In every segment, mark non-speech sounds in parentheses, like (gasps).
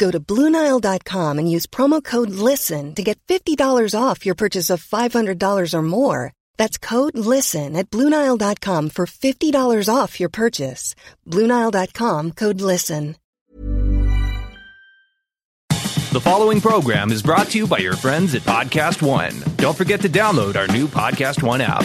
Go to Bluenile.com and use promo code LISTEN to get $50 off your purchase of $500 or more. That's code LISTEN at Bluenile.com for $50 off your purchase. Bluenile.com code LISTEN. The following program is brought to you by your friends at Podcast One. Don't forget to download our new Podcast One app.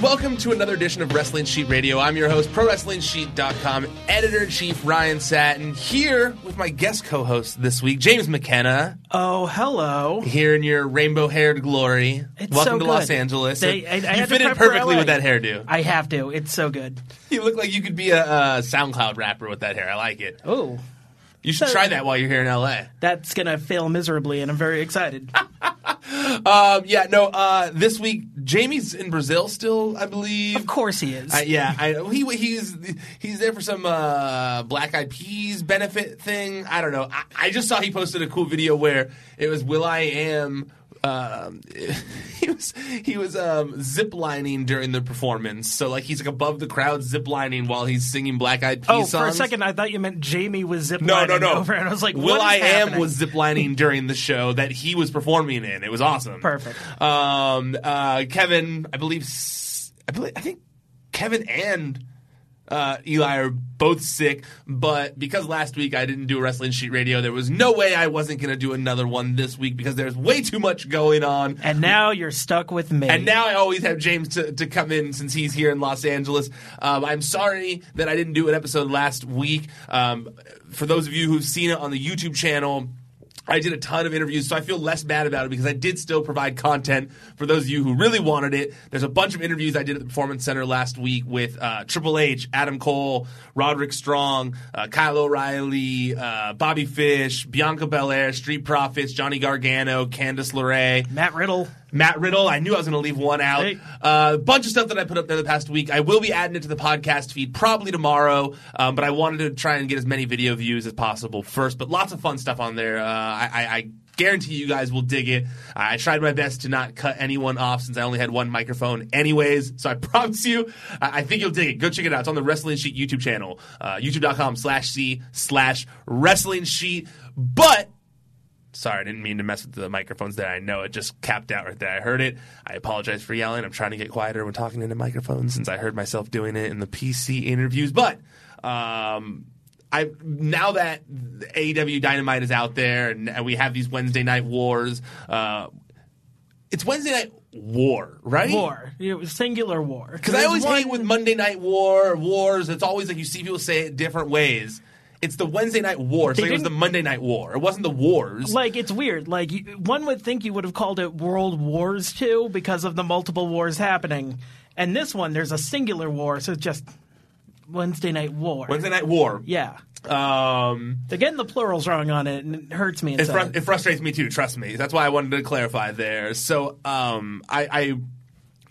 And welcome to another edition of Wrestling Sheet Radio. I'm your host, ProWrestlingSheet.com editor in chief Ryan Satin, here with my guest co-host this week, James McKenna. Oh, hello. Here in your rainbow-haired glory. It's welcome so to good. Los Angeles. They- I- I you fit in perfectly with that hairdo. I have to. It's so good. You look like you could be a, a SoundCloud rapper with that hair. I like it. Oh, You should try that while you're here in LA. that's going to fail miserably, and I'm very excited. (laughs) (laughs) Um, yeah, no. Uh, this week, Jamie's in Brazil still, I believe. of course he is. Uh, yeah, I. He he's he's there for some uh, Black Eyed Peas benefit thing. I don't know. I, I just saw he posted a cool video where it was Will I Am. Um, (laughs) he was he was um, zip lining during the performance. So like he's like above the crowd zip lining while he's singing Black Eyed Peas oh, songs. for a second, I thought you meant Jamie was zip No, no, no. over, and I was like, Will what is I Am happening? was ziplining during the show that he was performing in. It was awesome. Perfect. Um, uh, Kevin, I believe, I believe, I think Kevin and uh, Eli are both sick, but because last week I didn't do a wrestling sheet radio, there was no way I wasn't going to do another one this week because there's way too much going on. And now you're stuck with me. And now I always have James to, to come in since he's here in Los Angeles. Um, I'm sorry that I didn't do an episode last week. Um, for those of you who've seen it on the YouTube channel, I did a ton of interviews, so I feel less bad about it because I did still provide content for those of you who really wanted it. There's a bunch of interviews I did at the Performance Center last week with uh, Triple H, Adam Cole, Roderick Strong, uh, Kyle O'Reilly, uh, Bobby Fish, Bianca Belair, Street Profits, Johnny Gargano, Candice LeRae. Matt Riddle. Matt Riddle. I knew I was going to leave one out. Hey. Uh, a bunch of stuff that I put up there the past week. I will be adding it to the podcast feed probably tomorrow, um, but I wanted to try and get as many video views as possible first. But lots of fun stuff on there. Uh, I, I, I guarantee you guys will dig it. I tried my best to not cut anyone off since I only had one microphone, anyways. So I (laughs) promise you, I, I think you'll dig it. Go check it out. It's on the Wrestling Sheet YouTube channel, uh, youtube.com slash c slash Wrestling Sheet. But Sorry, I didn't mean to mess with the microphones there. I know it just capped out right there. I heard it. I apologize for yelling. I'm trying to get quieter when talking into microphones since I heard myself doing it in the PC interviews. But um, I now that AEW Dynamite is out there and, and we have these Wednesday night wars, uh, it's Wednesday night war, right? War. It was singular war. Because I always hate with Monday Night War wars. It's always like you see people say it different ways. It's the Wednesday Night War. So it was the Monday Night War. It wasn't the wars. Like it's weird. Like you- one would think you would have called it World Wars Two because of the multiple wars happening, and this one there's a singular war, so it's just Wednesday Night War. Wednesday Night War. Yeah, Um, they're getting the plurals wrong on it, and it hurts me it, fru- it frustrates me too. Trust me. That's why I wanted to clarify there. So, um, I, I,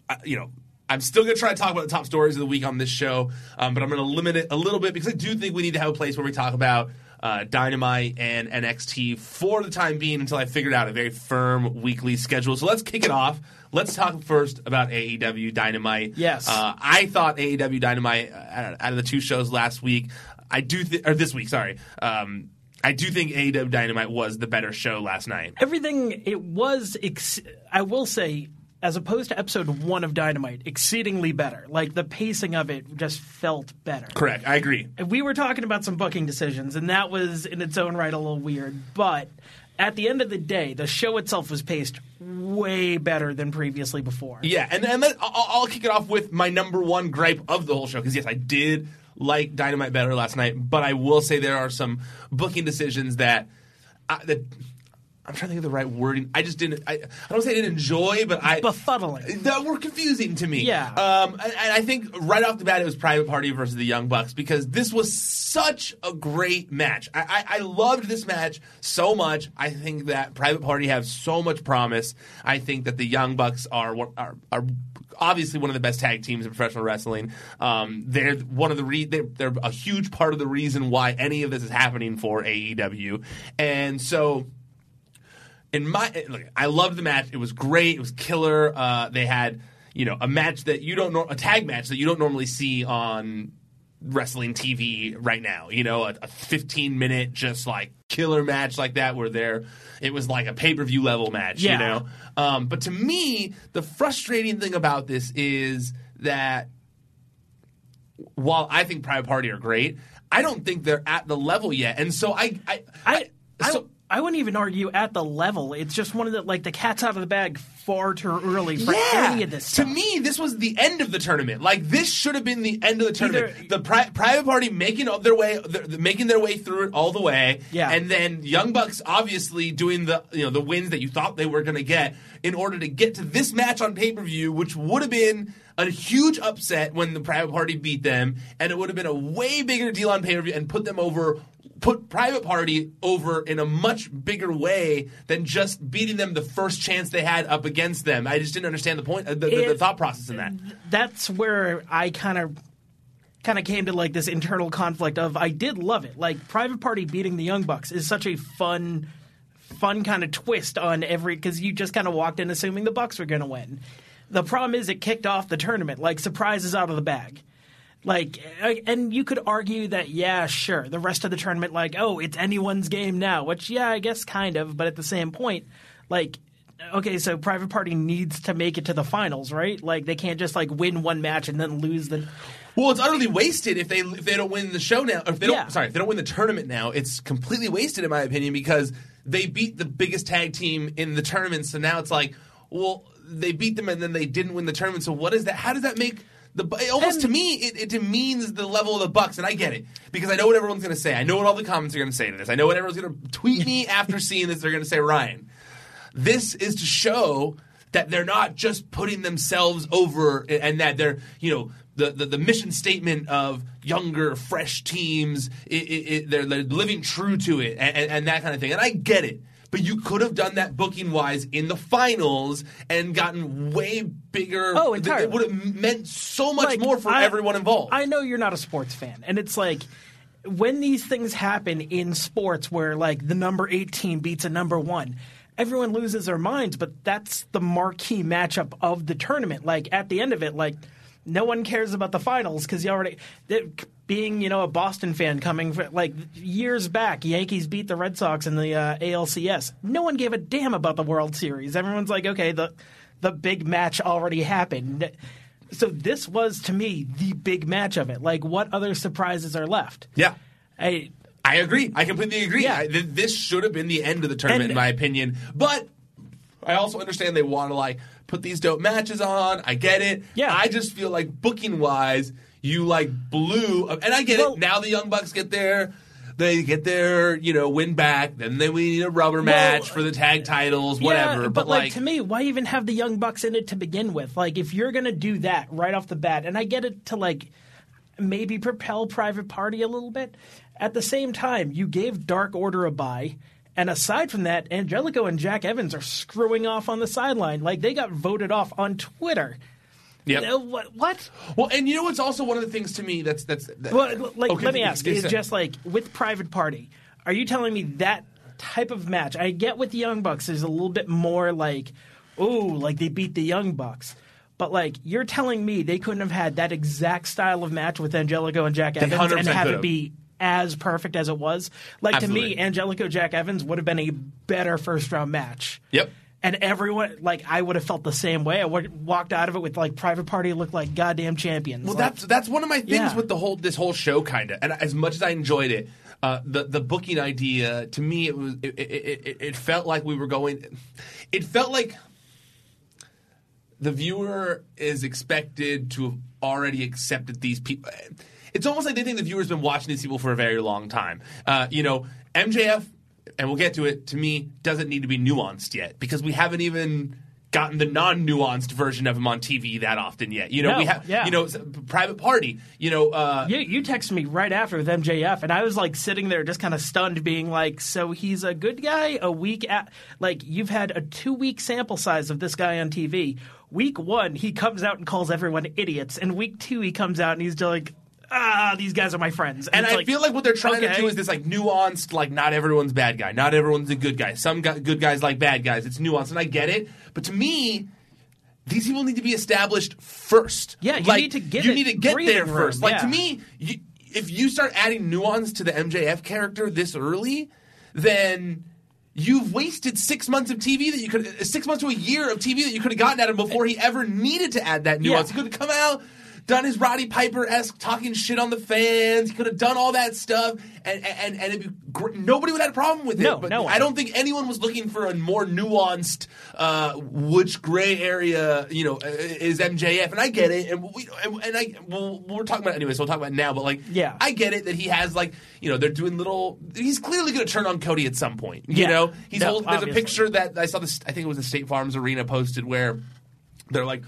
I, you know, I'm still going to try to talk about the top stories of the week on this show, um, but I'm going to limit it a little bit because I do think we need to have a place where we talk about uh, Dynamite and NXT for the time being until I figured out a very firm weekly schedule. So let's kick it off. Let's talk first about AEW Dynamite. Yes. Uh, I thought AEW Dynamite uh, out of the two shows last week, I do th- or this week, sorry. Um, I do think AEW Dynamite was the better show last night. Everything it was, ex- I will say, as opposed to episode one of Dynamite, exceedingly better. Like the pacing of it just felt better. Correct. I agree. we were talking about some booking decisions, and that was in its own right a little weird. But at the end of the day, the show itself was paced way better than previously before. Yeah, and and let, I'll, I'll kick it off with my number one gripe of the whole show because yes, I did like Dynamite better last night, but I will say there are some booking decisions that I, that I'm trying to think of the right wording. I just didn't. I, I don't say I didn't enjoy, but I Befuddling. that were confusing to me. Yeah. Um, and, and I think right off the bat it was Private Party versus the Young Bucks because this was such a great match. I, I, I loved this match so much. I think that Private Party have so much promise. I think that the Young Bucks are are, are obviously one of the best tag teams in professional wrestling. Um, they're one of the re- they're, they're a huge part of the reason why any of this is happening for AEW, and so in my look, I loved the match. It was great. It was killer. Uh, they had you know a match that you don't nor- a tag match that you don't normally see on wrestling TV right now. You know, a, a 15 minute just like killer match like that where they're it was like a pay per view level match. Yeah. You know, um, but to me, the frustrating thing about this is that while I think Private Party are great, I don't think they're at the level yet. And so I I I, I, so- I wouldn't even argue at the level. It's just one of the like the cat's out of the bag far too early for any of this. To me, this was the end of the tournament. Like this should have been the end of the tournament. Either- the pri- private party making their way, making their way through it all the way. Yeah. and then Young Bucks obviously doing the you know the wins that you thought they were going to get in order to get to this match on pay per view, which would have been a huge upset when the private party beat them, and it would have been a way bigger deal on pay per view and put them over. Put Private Party over in a much bigger way than just beating them the first chance they had up against them. I just didn't understand the point, uh, the, the, the thought process in that. that's where I kind of kind of came to like this internal conflict of I did love it. Like Private Party beating the Young Bucks is such a fun fun kind of twist on every cuz you just kind of walked in assuming the Bucks were going to win. The problem is it kicked off the tournament like surprises out of the bag. Like, uh, and you could argue that, yeah, sure, the rest of the tournament, like, oh, it's anyone's game now, which, yeah, I guess kind of, but at the same point, like, okay, so Private Party needs to make it to the finals, right? Like, they can't just, like, win one match and then lose the. Well, it's utterly wasted if they if they don't win the show now. Or if they don't, Yeah. sorry, if they don't win the tournament now, it's completely wasted in my opinion because they beat the biggest tag team in the tournament. So now it's like, well, they beat them and then they didn't win the tournament. So what is that? How does that make the almost to me it, it demeans the level of the Bucks, and I get it because I know what everyone's going to say. I know what all the comments are going to say to this. I know what everyone's going to tweet me (laughs) after seeing this. They're going to say, Ryan, this is to show that they're not just putting themselves over and that they're you know the, the, the mission statement of younger, fresh teams, it, it, it, they're, they're living true to it and, and, and that kind of thing. And I get it. But you could have done that booking wise in the finals and gotten way bigger. Oh, entirely. It would have meant so much Like, more for I- everyone involved. I know you're not a sports fan, and it's like when these things happen in sports where like the number 18 beats a number 1 everyone loses their minds but that's the marquee matchup of the tournament like at the end of it like no one cares about the finals because you already that- being you know a Boston fan coming for, like years back Yankees beat the Red Sox in the uh, ALCS no one gave a damn about the World Series everyone's like okay the the big match already happened so this was to me the big match of it. Like, what other surprises are left? yeah. I, I agree. I completely agree. Yeah. I, th- this should have been the end of the tournament, And- in my opinion. But I also understand they want to like put these dope matches on. I get it. Yeah. I just feel like booking wise, you like blew. And I get Well- it. Now the Young Bucks get there. They get their, you know, win back. Then they we need a rubber match for the tag titles, whatever. Yeah, but, like, to me, why even have the Young Bucks in it to begin with? Like, if you're gonna do that right off the bat, and I get it to like maybe propel Private Party a little bit. At the same time, you gave Dark Order a bye. And aside from that, Angelico and Jack Evans are screwing off on the sideline. Like they got voted off on Twitter. Yep. Uh, what? What? Well, and you know what's also one of the things to me that's that's. That, Well, like, Okay, let me ask: Is just like with Private Party, are you telling me that type of match? I get with the Young Bucks is a little bit more like, oh, like they beat the Young Bucks. But like you're telling me they couldn't have had that exact style of match with Angelico and Jack Evans and 100% have it be as perfect as it was. Like Absolutely. to me, Angelico Jack Evans would have been a better first round match. Yep. And everyone, like, I would have felt the same way. I would walked out of it with like Private Party looked like goddamn champions. Well, Like, that's that's one of my things Yeah. with the whole this whole show, kind of. And as much as I enjoyed it, uh, the the booking idea to me it was it, it, it, it felt like we were going. It felt like the viewer is expected to have already accepted these people. It's almost like they think the viewer's been watching these people for a very long time. Uh, you know, MJF, and we'll get to it. To me, doesn't need to be nuanced yet because we haven't even gotten the non-nuanced version of him on TV that often yet. You know, No, we have yeah. you know private party. You know, uh, You, you texted me right after with MJF, and I was like sitting there just kind of stunned, being like, "So he's a good guy." A week at like you've had a two week sample size of this guy on TV. Week one, he comes out and calls everyone idiots, and week two, he comes out and he's like, "Ah, these guys are my friends." And it's I like, feel like what they're trying to do is this like nuanced, like not everyone's bad guy, not everyone's a good guy. Some gu good guys like bad guys. It's nuanced, and I get it. But to me, these people need to be established first. Yeah, you like, need to give you need to get there room, first. Like to me, you, if you start adding nuance to the MJF character this early, then. You've wasted six months of TV that you could, uh, six months to a year of TV that you could have gotten at him before he ever needed to add that nuance. Yeah. He could have come out, done his Roddy Piper esque talking shit on the fans. He could have done all that stuff, and and and be gr- nobody would have had a problem with it. No, but no. I don't think anyone was looking for a more nuanced, uh, which gray area you know is MJF, and I get it, and we and, and I well, we're talking about it anyway, so we'll talk about it now. But like, Yeah. I get it that he has like you know they're doing little. He's clearly going to turn on Cody at some point. You Yeah. know, he's No, hold, there's obviously. a picture that I saw this. I think it was the State Farms Arena posted where they're like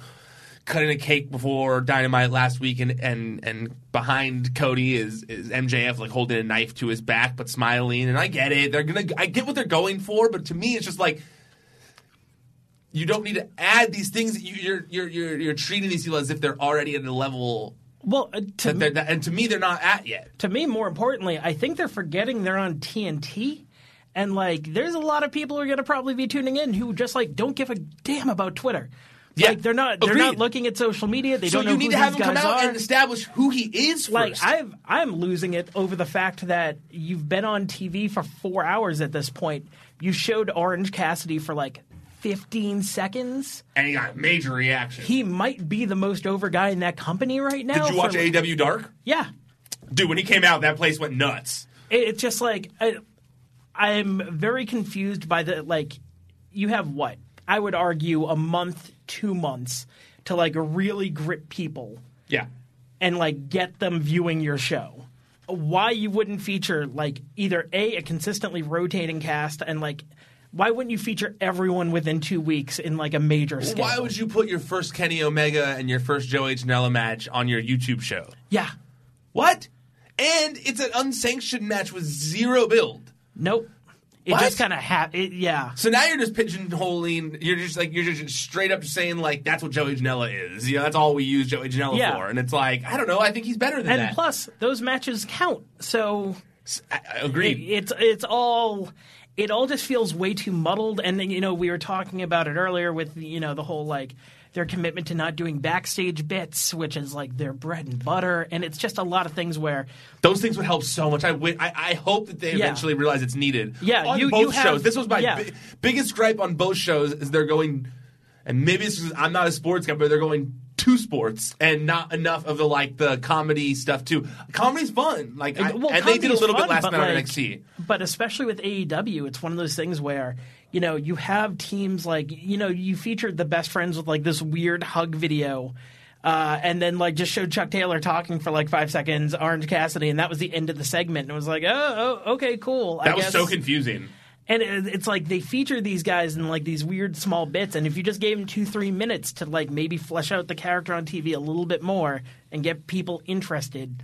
cutting a cake before Dynamite last week, and and and behind Cody is is MJF like holding a knife to his back but smiling. And I get it; they're gonna. I get what they're going for, but to me, it's just like. You don't need to add these things. You're you're you're you're treating these people as if they're already at a level well, uh, to that they're, that, and to me they're not at yet. to me, more importantly, I think they're forgetting they're on TNT. And like, there's a lot of people who are going to probably be tuning in who just like don't give a damn about Twitter. Yeah, like they're not they're agreed. not looking at social media. They so don't know So you need who to have him come out are. and establish who he is like. I've I'm losing it over the fact that you've been on TV for four hours at this point. You showed Orange Cassidy for like 15 seconds. and he got major reaction. He might be the most over guy in that company right now. Did you watch for- AEW Dark? Yeah, Dude, when he came out, that place went nuts. It- it's just like I, I'm very confused by the like. You have what I would argue a month, two months to like really grip people Yeah. and like get them viewing your show. Why you wouldn't feature like either a a consistently rotating cast and like why wouldn't you feature everyone within two weeks in like a major scale? Why would you put your first Kenny Omega and your first Joey Janela match on your YouTube show? Yeah. What? And it's an unsanctioned match with zero build. Nope. It What? just kind of ha- it, yeah. So now you're just pigeonholing. You're just like you're just straight up saying like that's what Joey Janela is. You know, that's all we use Joey Janela Yeah. for. And it's like I don't know. I think he's better than And that. And plus, those matches count. So I, I agree. it, it's it's all it all just feels way too muddled. And then, you know, we were talking about it earlier with you know the whole like their commitment to not doing backstage bits, which is like their bread and butter. And it's just a lot of things where Those things would help so much. I, wi- I, I hope that they Yeah. eventually realize it's needed. Yeah, on you- both you have- shows. This was my yeah. bi- biggest gripe on both shows is they're going, and maybe it's just, I'm not a sports guy, but they're going two sports and not enough of the like the comedy stuff too. Comedy's fun, like, I, Well, and they did a little bit last night on like, NXT. But especially with AEW, it's one of those things where you know you have teams like you know you featured the best friends with like this weird hug video. Uh, and then, like, just showed Chuck Taylor talking for like five seconds, Orange Cassidy, and that was the end of the segment. And it was like, oh, oh okay, cool. I That was guess. so confusing. And it, it's like they feature these guys in like these weird small bits, and if you just gave them two, three minutes to like maybe flesh out the character on TV a little bit more and get people interested,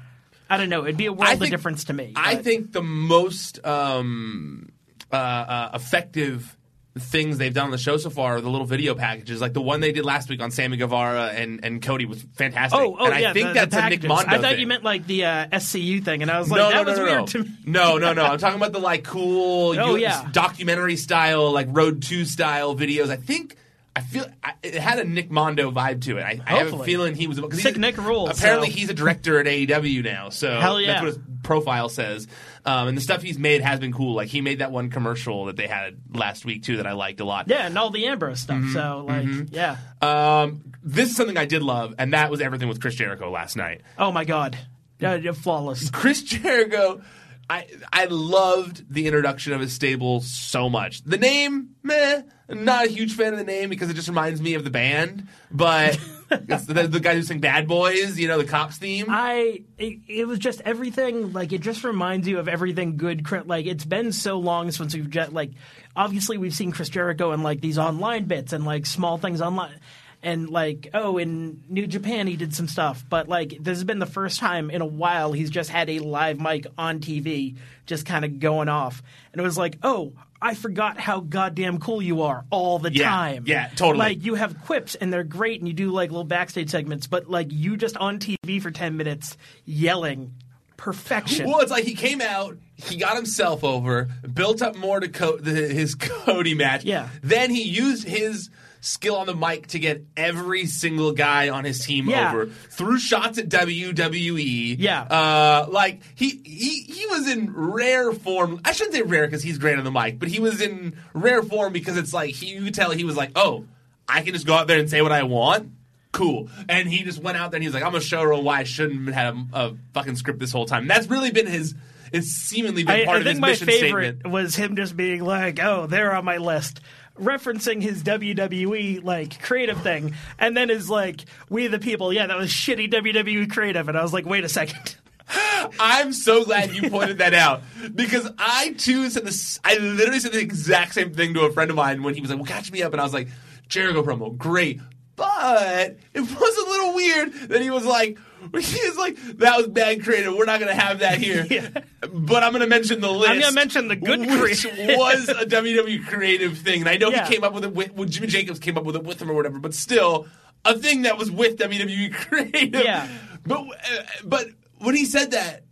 I don't know, it'd be a world I of difference to me. I think the most um, uh, uh, effective things they've done on the show so far are the little video packages, like the one they did last week on Sammy Guevara and, and Cody was fantastic. Oh, oh and I yeah, think the, that's the a Nick. Mondo I thought thing. you meant like the uh, SCU thing, and I was like, no, that no, was no, no, weird no. to me. No, no, no. I'm talking about the like cool (laughs) Oh, US yeah. documentary style, like Road Two style videos. I think I feel I, it had a Nick Mondo vibe to it. I, I have a feeling he was because Sick Nick rules, Apparently, so. he's a director at AEW now, so Hell yeah. that's what his profile says. Um, and the stuff he's made has been cool. Like he made that one commercial that they had last week too that I liked a lot. Yeah, and all the Ambrose stuff. Mm-hmm, So like, yeah. Um, this is something I did love, and that was everything with Chris Jericho last night. Oh my god, uh, flawless. Chris Jericho, I I loved the introduction of his stable so much. The name, meh, I'm not a huge fan of the name because it just reminds me of the band, but (laughs) the, the guy who sang Bad Boys, you know, the cops theme. I it, it was just everything like it just reminds you of everything good like it's been so long since we've just like obviously we've seen Chris Jericho and like these online bits and like small things online and like oh in New Japan he did some stuff but like this has been the first time in a while he's just had a live mic on TV just kind of going off and it was like oh I forgot how goddamn cool you are all the Yeah, time yeah, totally. like you have quips and they're great and you do like little backstage segments but like you just on tv for 10 minutes yelling perfection Well, it's like he came out, he got himself over, built up more to co- the, his (laughs) Cody match. Yeah. Then he used his skill on the mic to get every single guy on his team Yeah. over. Threw shots at WWE. Yeah. Uh, like he he he was in rare form. I shouldn't say rare because he's great on the mic, but he was in rare form because it's like he, you could tell he was like, oh, I can just go out there and say what I want. Cool. And he just went out there and he was like, I'm gonna show her why I shouldn't have had a, a fucking script this whole time. And that's really been his. It's seemingly been I, part I of his think my favorite was him just being like oh they're on my list referencing his WWE like creative thing and then is like we the people yeah that was shitty WWE creative and I was like wait a second (laughs) I'm so glad you pointed that out because I too said this. I literally said the exact same thing to a friend of mine when he was like, "Well, catch me up," and I was like, "Jericho promo, great," but it was a little weird that he was like. (laughs) He was like, that was bad creative. We're not going to have that here. (laughs) But I'm going to mention the list. I'm gonna mention the good which creative. (laughs) was a WWE creative thing. And I know Yeah. he came up with it with, well, Jimmy Jacobs came up with it with him or whatever, but still a thing that was with WWE creative. Yeah. But uh, but when he said that,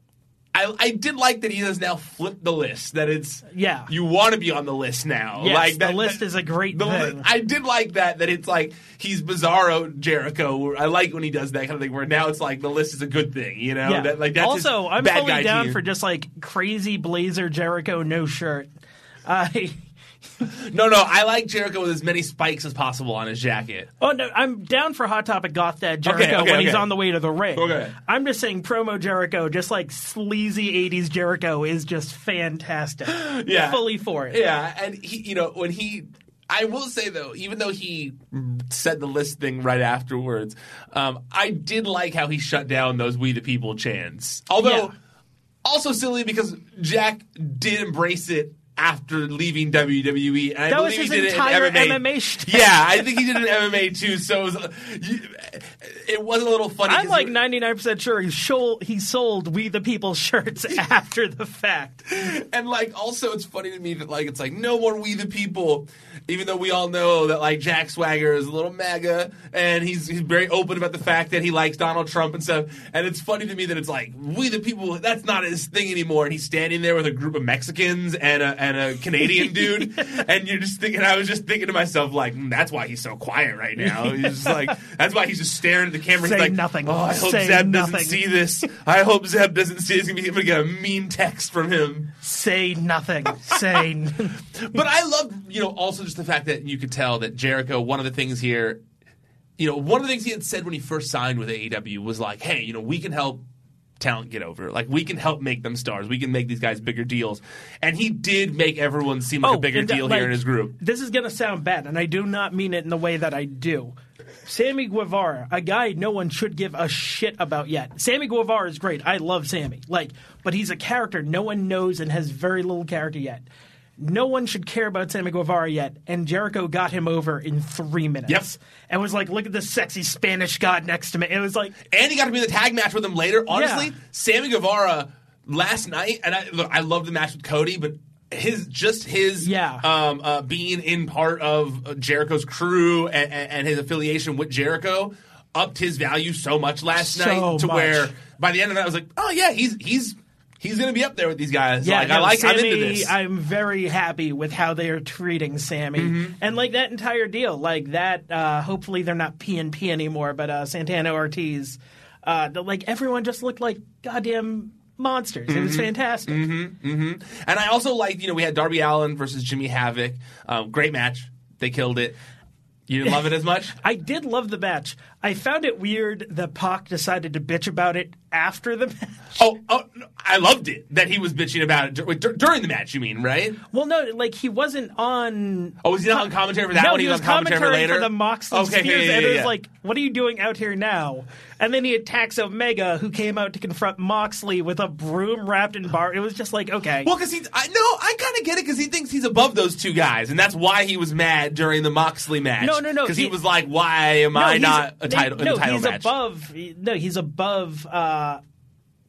I, I did like that he has now flipped the list. That it's Yeah. you want to be on the list now. Yes, like the list that- is a great the thing. I did like that. That it's like he's Bizarro Jericho. I like when he does that kind of thing. Where now it's like the list is a good thing. You know. yeah That, like that's also I'm fully down for just like crazy Blazer Jericho no shirt I No, no. I like Jericho with as many spikes as possible on his jacket. Oh no, I'm down for Hot Topic Goth Dad Jericho Okay, okay, when he's on the way to the ring. Okay. I'm just saying promo Jericho, just like sleazy '80s Jericho, is just fantastic. (gasps) Yeah. fully for it. Yeah, and he, you know, when he I will say though, even though he said the list thing right afterwards, um, I did like how he shut down those "We the People" chants. Although, Yeah. also silly because Jack did embrace it after leaving WWE. And I That was his he did entire it in MMA. MMA. (laughs) Yeah, I think he did it in MMA (laughs) too. So it was, it was a little funny. I'm like 99% sure he, sold he sold We the People shirts (laughs) after the fact. and like also it's funny to me that like it's like no more we the people even though we all know that like jack swagger is a little mega and he's he's very open about the fact that he likes donald trump and stuff and it's funny to me that it's like we the people that's not his thing anymore and he's standing there with a group of mexicans and a, and a canadian dude (laughs) and you're just thinking i was just thinking to myself like "Mm, that's why he's so quiet right now he's just (laughs) like that's why he's just staring at the camera Say he's like nothing. oh i hope Say zeb nothing." doesn't see this i hope zeb doesn't see this. he's gonna, be, gonna get a mean text from him Say nothing. Say. n- (laughs) but I love, you know, also just the fact that you could tell that Jericho, one of the things here, you know, one of the things he had said when he first signed with AEW was like, hey, you know, we can help talent get over. Like, we can help make them stars. We can make these guys bigger deals. And he did make everyone seem like oh, a bigger deal like, here in his group. This is going to sound bad, and I do not mean it in the way that I do. Sammy Guevara, a guy no one should give a shit about yet. Sammy Guevara is great. I love Sammy. Like, but he's a character no one knows and has very little character yet. No one should care about Sammy Guevara yet, and Jericho got him over in three minutes. Yep. And was like, look at this sexy Spanish god next to me. It was like, And he got to be in the tag match with him later. Honestly, Yeah. Sammy Guevara last night, and I look, I love the match with Cody, but his just his Yeah. um, uh, being in part of Jericho's crew and, and, and his affiliation with Jericho upped his value so much last So night to much. where by the end of that I was like, oh yeah, he's he's he's gonna be up there with these guys. Yeah, like, no, I like Sammy, I'm into this. I'm very happy with how they are treating Sammy, Mm-hmm. and like that entire deal, like that. Uh, hopefully, they're not PNP anymore, but uh, Santana Ortiz, uh, the, like everyone just looked like goddamn monsters. It Mm-hmm. was fantastic. And I also like, you know, we had Darby Allin versus Jimmy Havoc. Um, great match. They killed it. You didn't love it as much? (laughs) I did love the match. I found it weird that Pac decided to bitch about it after the match. (laughs) Oh, oh I loved it that he was bitching about it wait, during the match. You mean right? Well, no, like he wasn't on. Oh, was he not on commentary for that no, one? he was was on commentary for later? for the Moxley Okay, Spears, yeah, yeah, and it was yeah. like, "What are you doing out here now?" And then he attacks Omega, who came out to confront Moxley with a broom wrapped in bar. It was just like, okay, Well, because he's I no, I kind of get it because he thinks he's above those two guys, and that's why he was mad during the Moxley match. No, no, no, Because he, he- was like, "Why am No, I not a they- title in no, title he's match?" above. No, he's above uh,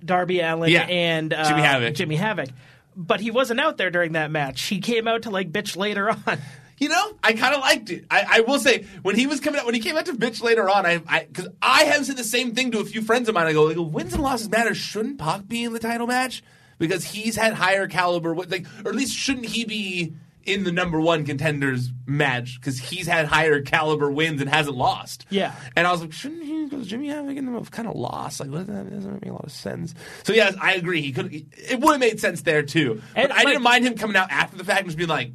Darby Allin Yeah. and uh, Jimmy Havoc. Jimmy Havoc. But he wasn't out there during that match. He came out to like bitch later (laughs) on. You know, I kind of liked it. I, I will say when he was coming out, when he came out to bitch later on, I because I, have said the same thing to a few friends of mine. I go, I go, wins and losses matter. Shouldn't Pac be in the title match because he's had higher caliber, like, or at least shouldn't he be in the number one contenders match because he's had higher caliber wins and hasn't lost. Yeah. and I was like, shouldn't he? Because Jimmy Havoc and them have kind of lost. Like, what, does that doesn't make a lot of sense. So yes, I agree. He could. It would have made sense there too. And, but I like- didn't mind him coming out after the fact and just being like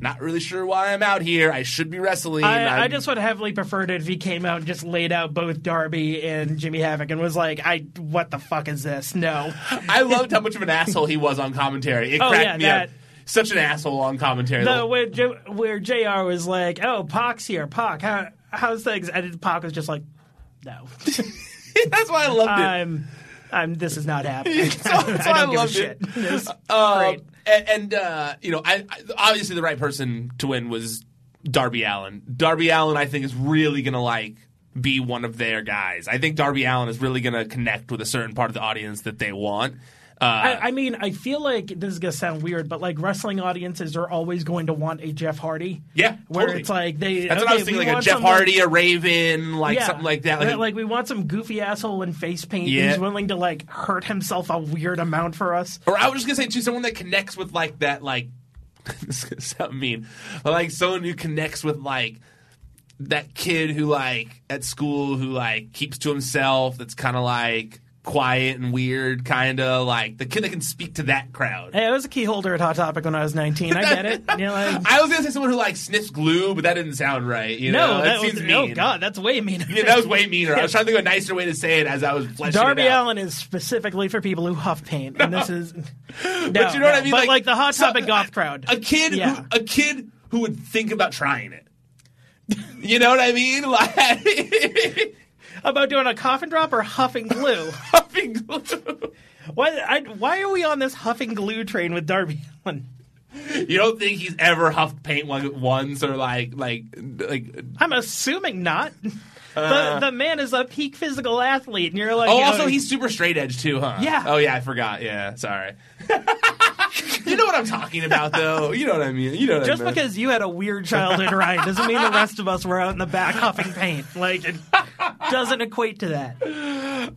not really sure why I'm out here. I should be wrestling. I, I just would have heavily preferred it if he came out and just laid out both Darby and Jimmy Havoc and was like, "I what the fuck is this? No." (laughs) I loved how much of an asshole he was on commentary. It (laughs) Oh, cracked yeah, me that- up. Such an asshole on commentary. No, where, J- where Jr. was like, "Oh, Pac's here, Pac. How, how's things?" And Pac was just like, "No, (laughs) That's why I loved it. I'm, I'm. This is not happening. (laughs) So- (laughs) so I I a shit." it. Um, great. And, and, uh, you know, I, I obviously the right person to win was Darby Allin. Darby Allin, I think, is really gonna like be one of their guys. I think Darby Allin is really gonna connect with a certain part of the audience that they want. Uh, I, I mean, I feel like this is gonna sound weird, but like wrestling audiences are always going to want a Jeff Hardy. Yeah, where totally. it's like they. that's what I was thinking, like a Jeff Hardy, a Raven, like yeah, something like that. Like, a- we want some goofy asshole in face paint Yeah. who's willing to like hurt himself a weird amount for us. Or I was just gonna say too, someone that connects with like that, like (laughs) this is gonna sound mean, but like someone who connects with like that kid who like at school who like keeps to himself. That's kind of like quiet and weird, kind of like the kid that can speak to that crowd. Hey, I was a key holder at Hot Topic when I was 19. I get it. You know, like, (laughs) I was gonna say someone who like sniffs glue, but that didn't sound right. You no, know, that seems was mean. oh god, that's way meaner. Yeah, that was way meaner. I was trying to think of a nicer way to say it as I was fleshing Darby it out. Allin is specifically for people who huff paint, and this is. (laughs) No, but you know what I mean? But like, the Hot so- Topic goth crowd, a kid, Yeah. who, a kid who would think about trying it. You know what I mean? (laughs) Like About doing a coffin drop or huffing glue? (laughs) huffing glue. why, I, why are we on this huffing glue train with Darby Allin? You don't think he's ever huffed paint once or like like like I'm assuming not. (laughs) the, the man is a peak physical athlete, and you're like, Uh. Oh, uh, also he's super straight edge too, huh? Yeah. Oh yeah, I forgot. Yeah, sorry. (laughs) you know what I'm talking about, though. You know what I mean. You know what just I mean. because you had a weird childhood, Ryan, doesn't mean the rest of us were out in the back huffing paint. Like, it doesn't equate to that.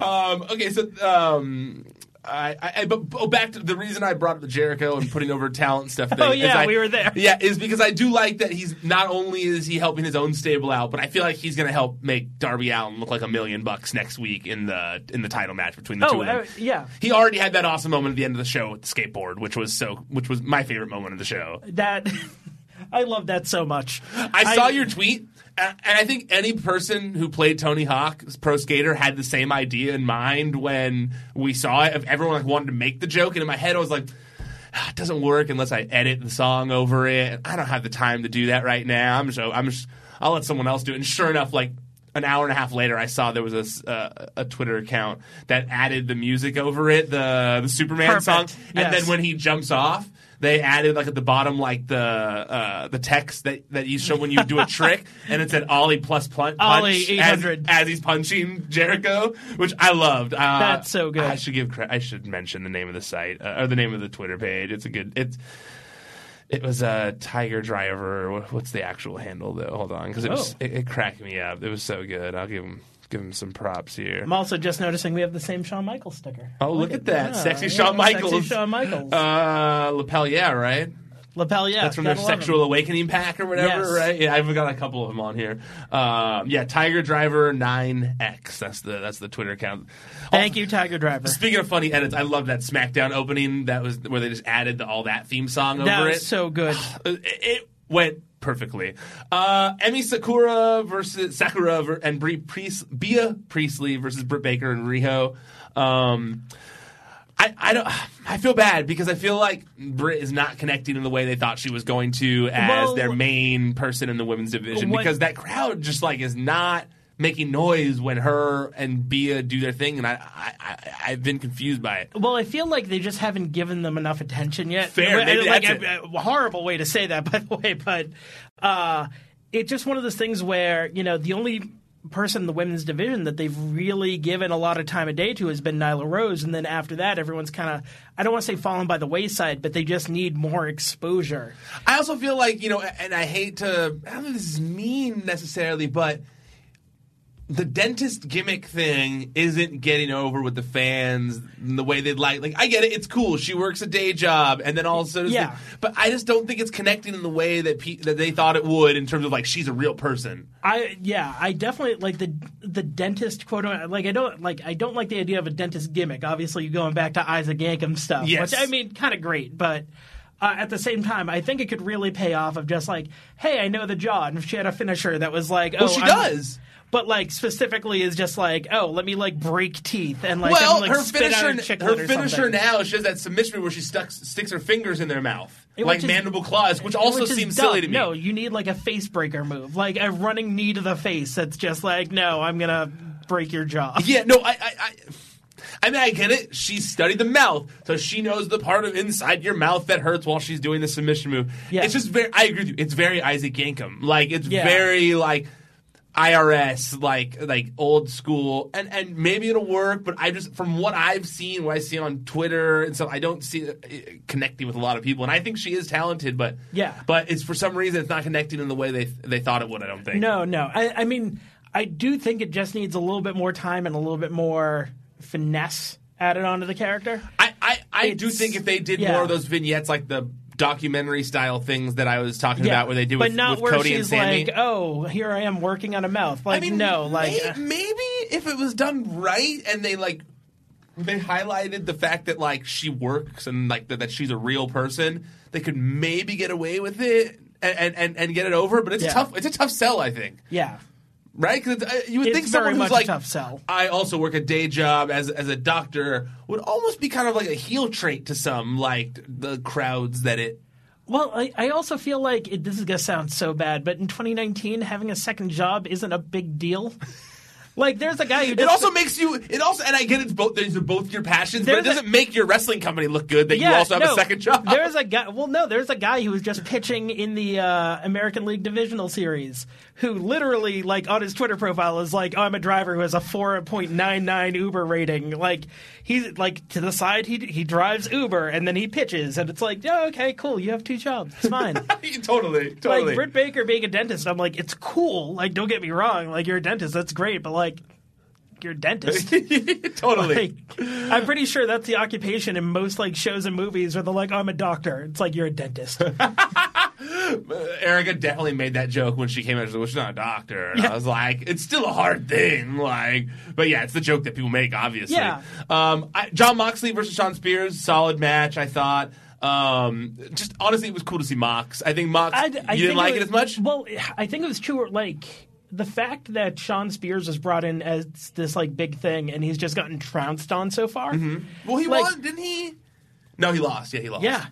Um, okay, so um, I, I, but oh, back to the reason I brought up the Jericho and putting over talent stuff. Thing (laughs) Oh, yeah, I- we were there. (laughs) Yeah, is because I do like that he's not only is he helping his own stable out, but I feel like he's going to help make Darby Allin look like a million bucks next week in the in the title match between the two Oh, of them. uh, yeah. He already had that awesome moment at the end of the show with the skateboard, which was so, which was my favorite moment of the show. That (laughs) I love that so much. I saw your tweet, and I think any person who played Tony Hawk, pro skater, had the same idea in mind when we saw it. If everyone like wanted to make the joke, and in my head I was like. "Ah, It doesn't work unless I edit the song over it. I don't have the time to do that right now. I'm so I'm just I'll let someone else do it. And sure enough, like an hour and a half later, I saw there was a uh, a Twitter account that added the music over it, the the Superman Perfect. song, and Yes. then when he jumps off, they added like at the bottom like the uh, the text that, that you show when you do a (laughs) trick, and it said Ollie plus punch, Ollie punch 800. as, as he's punching Jericho, which I loved. Uh, That's so good. I should give I should mention the name of the site uh, or the name of the Twitter page. It's a good it's. It was a Tiger Driver. What's the actual handle though? Hold on, because it was Oh. it, it cracked me up. It was so good. I'll give him give him some props here. I'm also just noticing we have the same Shawn Michaels sticker. Oh, look at that. Yeah, Sexy yeah, Shawn Michaels. Sexy Shawn Michaels. Uh, lapel, yeah, right. Lapel, yeah. That's from their gotta love him. Sexual Awakening pack or whatever, Yes. right? Yeah, I've got a couple of them on here. Um, yeah, Tiger Driver Nine X. That's the that's the Twitter account. Thank you, Tiger Driver. Speaking of funny edits, I love that SmackDown opening. That was where they just added the, all that theme song over That it. was so good. (sighs) it, it went perfectly. Uh, Emi Sakura versus Sakura and Brie Priest, Bea Priestley versus Britt Baker and Riho. Um, I, I don't. I feel bad because I feel like Britt is not connecting in the way they thought she was going to as Well, their main person in the women's division what- because that crowd just like is not making noise when her and Bea do their thing, and I, I, I I've been confused by it. Well, I feel like they just haven't given them enough attention yet. Fair, maybe like, that's a, a horrible way to say that, (laughs) by the way, but uh, it's just one of those things where you know the only person in the women's division that they've really given a lot of time a day to has been Nyla Rose, and then after that, everyone's kind of I don't want to say fallen by the wayside, but they just need more exposure. I also feel like you know, and I hate to. I don't know this is mean necessarily, but the dentist gimmick thing isn't getting over with the fans in the way they'd like. Like, I get it; it's cool. She works a day job, and then also, Yeah. But I just don't think it's connecting in the way that pe- that they thought it would in terms of like she's a real person. I yeah, I definitely like the the dentist quote. Like I don't like I don't like the idea of a dentist gimmick. Obviously, you going back to Isaac Yankem stuff, Yes. which I mean, kind of great, but. Uh, at the same time, I think it could really pay off of just like, hey, I know the jaw, and if she had a finisher that was like, oh, Well, she I'm- does. But like specifically is just like, oh, let me like break teeth and like, well, and, like, her finisher, her finisher now she has that submission where she stuck, sticks her fingers in their mouth Which like is- mandible claws, which also Which seems dumb. silly to me. No, you need like a face breaker move, like a running knee to the face. That's just like, no, I'm gonna break your jaw. Yeah, no, I, I, I, I mean, I get it. She studied the mouth, so she knows the part of inside your mouth that hurts while she's doing the submission move. Yeah. It's just very. I agree with you. It's very Isaac Yankem. Like it's Yeah. very like. IRS like like old school and and maybe it'll work but I just from what I've seen what I see on Twitter and so I don't see it connecting with a lot of people and I think she is talented but Yeah. but it's for some reason it's not connecting in the way they they thought it would I don't think No, no. I, I mean, I do think it just needs a little bit more time and a little bit more finesse added onto the character. I, I, I do think if they did yeah. more of those vignettes, like the documentary style things that I was talking about, where they do but with, not with where Cody and she's Sammy. like, oh, here I am working on a mouth. Like, I mean, no, like, may- uh, maybe if it was done right and they like they highlighted the fact that like she works and like that, that she's a real person, they could maybe get away with it. And, and, and get it over, but it's Yeah. a tough. It's a tough sell, I think. yeah. Right? Because uh, you would It's think someone who's like. I also work a day job as as a doctor would almost be kind of like a heel trait to some like the crowds that it Well, I, I also feel like it, this is gonna sound so bad, but in 2019, having a second job isn't a big deal. (laughs) like, there's a guy who It also makes you. It also, and I get it's both. These are both your passions, but it doesn't make your wrestling company look good that you also have a second job. There's a guy. Well, no, there's a guy who was just pitching in the uh, American League Divisional Series, who literally, like, on his Twitter profile is like, "Oh, I'm a driver who has a 4.99 Uber rating." Like, he's like to the side, he he drives Uber and then he pitches, and it's like, "Oh, okay, cool. You have two jobs. It's fine." (laughs) totally, totally. Like Britt Baker being a dentist, I'm like, it's cool. Like, don't get me wrong. Like, you're a dentist, that's great, but like, you're a dentist. (laughs) totally. Like, I'm pretty sure that's the occupation in most like shows and movies where they're like, oh, I'm a doctor. It's like you're a dentist. (laughs) (laughs) Erica definitely made that joke when she came out. She was like, well, she's not a doctor. And Yeah. I was like, it's still a hard thing. Like, but yeah, it's the joke that people make, obviously. Yeah. Um, I, Jon Moxley versus Shawn Spears, solid match, I thought. Um, just honestly, it was cool to see Mox. I think Mox, I, I you didn't like it, was- as much? Well, I think it was true. Like the fact that Shawn Spears was brought in as this like big thing, and he's just gotten trounced on so far. Well, he like- won, didn't he? No, he lost. Yeah, he lost. Yeah,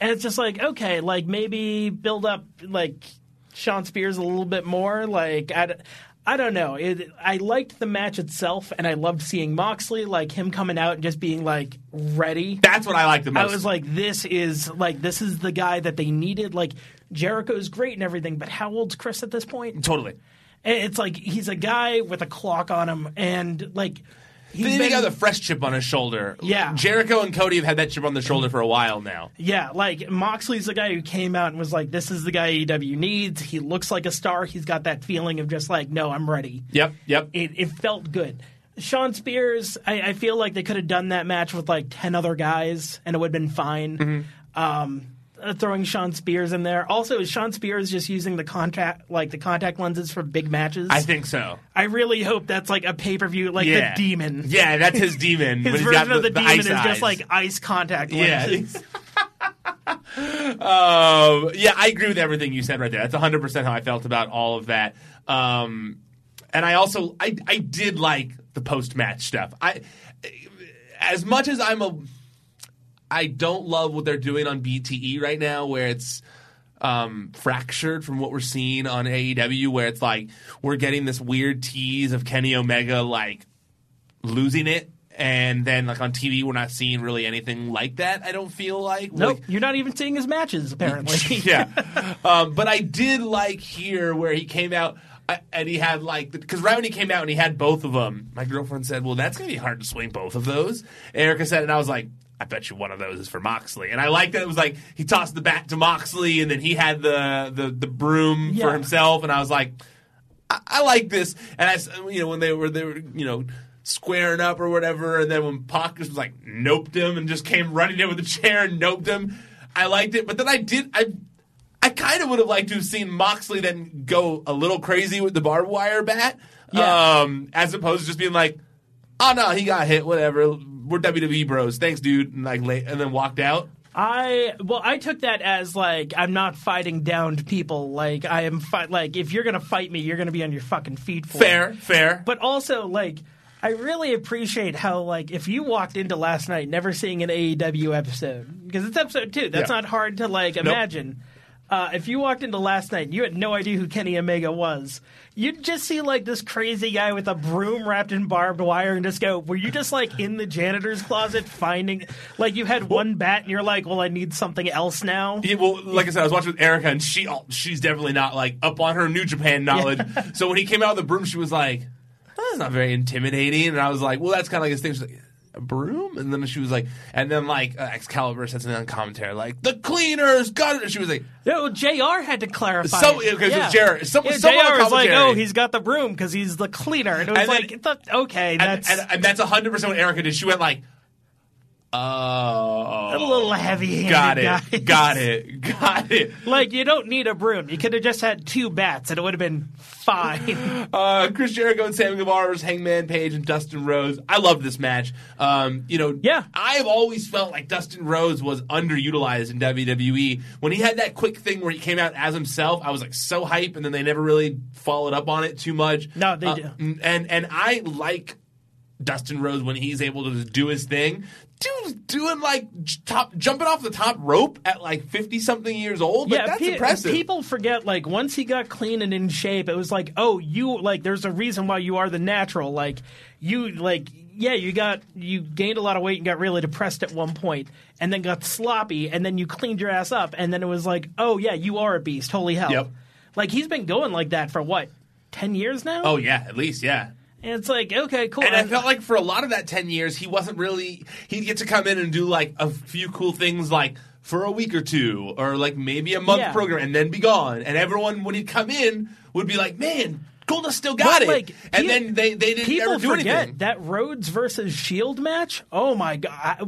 and it's just like okay, like maybe build up like Shawn Spears a little bit more. Like I, I don't know. It, I liked the match itself, and I loved seeing Moxley like him coming out and just being like ready. That's what I like the most. I was like, this is like this is the guy that they needed. Like Jericho's great and everything, but how old's Chris at this point? totally. And It's like he's a guy with a clock on him, and like he's Then he been- got the fresh chip on his shoulder. Yeah. Jericho and Cody have had that chip on the shoulder for a while now. Yeah, like Moxley's the guy who came out and was like, "This is the guy AEW needs." He looks like a star. He's got that feeling of just like, "No, I'm ready." Yep, yep. It, it felt good. Shawn Spears, I, I feel like they could have done that match with like ten other guys, and it would have been fine. Mm-hmm. Um, throwing Shawn Spears in there. Also, is Shawn Spears just using the contact like the contact lenses for big matches? I think so. I really hope that's like a pay per view, like yeah. the demon. Yeah, that's his demon. His version of the, demon ice is eyes. just like ice contact Yeah. lenses. (laughs) um, yeah, I agree with everything you said right there. That's 100% how I felt about all of that. Um, and I also, I, I did like the post match stuff. I, as much as I'm a, I don't love what they're doing on BTE right now, where it's um, fractured from what we're seeing on AEW, where it's like we're getting this weird tease of Kenny Omega like losing it. And then, like on TV, we're not seeing really anything like that. I don't feel like. Nope, Like- you're not even seeing his matches apparently. (laughs) yeah. Um, but I did like here where he came out uh, and he had like because right when he came out and he had both of them, my girlfriend said, "Well, that's gonna be hard to swing both of those." Erica said, and I was like. I bet you one of those is for Moxley, and I like that it was like he tossed the bat to Moxley, and then he had the the, the broom Yeah. for himself, and I was like, I, I like this. And I, you know, when they were they were you know squaring up or whatever, and then when Pac just was like noped him and just came running in with a chair and noped him, I liked it. But then I did I. I kind of would have liked to have seen Moxley then go a little crazy with the barbed wire bat, Yeah. um, as opposed to just being like, "Oh no, he got hit. Whatever. We're WWE bros. Thanks, dude." And like, late, and then walked out. I well, I took that as like I'm not fighting downed people. Like I am fight. Like if you're gonna fight me, you're gonna be on your fucking feet for Fair, it. fair. But also like. I really appreciate how, like, if you walked into last night never seeing an AEW episode, because it's episode two, that's Yeah. not hard to, like, imagine. Uh, if you walked into last night and you had no idea who Kenny Omega was, you'd just see, like, this crazy guy with a broom wrapped in barbed wire and just go, were you just, like, in the janitor's closet finding, like, you had one bat and you're like, well, I need something else now? Yeah, well, like I said, I was watching with Erica, and she oh, she's definitely not like up on her New Japan knowledge. (laughs) so when he came out with the broom, she was like, "That's not very intimidating." And I was like, "Well, that's kind of like his thing." She's like, "A broom?" And then she was like, and then like uh, Excalibur said something on commentary, like, "The cleaners got it." And she was like, No, JR had to clarify. So- it. okay, 'cause JR some- yeah, someone JR was like, oh, he's got the broom because he's the cleaner. And it was And like, not- okay, and, that's and, and that's hundred percent what Erica did. She went like, "Oh, a little heavy-handed. got it, guys. got it, got it." (laughs) Like, you don't need a broom. You could have just had two bats and it would have been fine. (laughs) Uh, Chris Jericho and Sammy Guevara versus Hangman Page and Dustin Rhodes. I love this match. Um, you know, Yeah. I've always felt like Dustin Rhodes was underutilized in WWE. When he had that quick thing where he came out as himself, I was like so hype, and then they never really followed up on it too much. No, they Uh, do. And and I like Dustin Rhodes when he's able to just do his thing. Dude was doing like top jumping off the top rope at like fifty something years old. Like, that's pe- impressive. People forget like once he got clean and in shape, it was like, oh, you like there's a reason why you are the natural. Like you like yeah, you got you gained a lot of weight and got really depressed at one point, and then got sloppy, and then you cleaned your ass up, and then it was like, oh yeah, you are a beast. Holy hell! Yep. Like he's been going like that for what ten years now. oh yeah, at least yeah. And it's like okay, cool. And I felt like for a lot of that 10 years, he wasn't really, he'd get to come in and do like a few cool things like for a week or two or like maybe a month Yeah. program and then be gone. And everyone, when he'd come in, would be like, man, Goldust still got But, it. like, and pe- then they, they didn't people ever do forget anything. that Rhodes versus Shield match. Oh my god, I,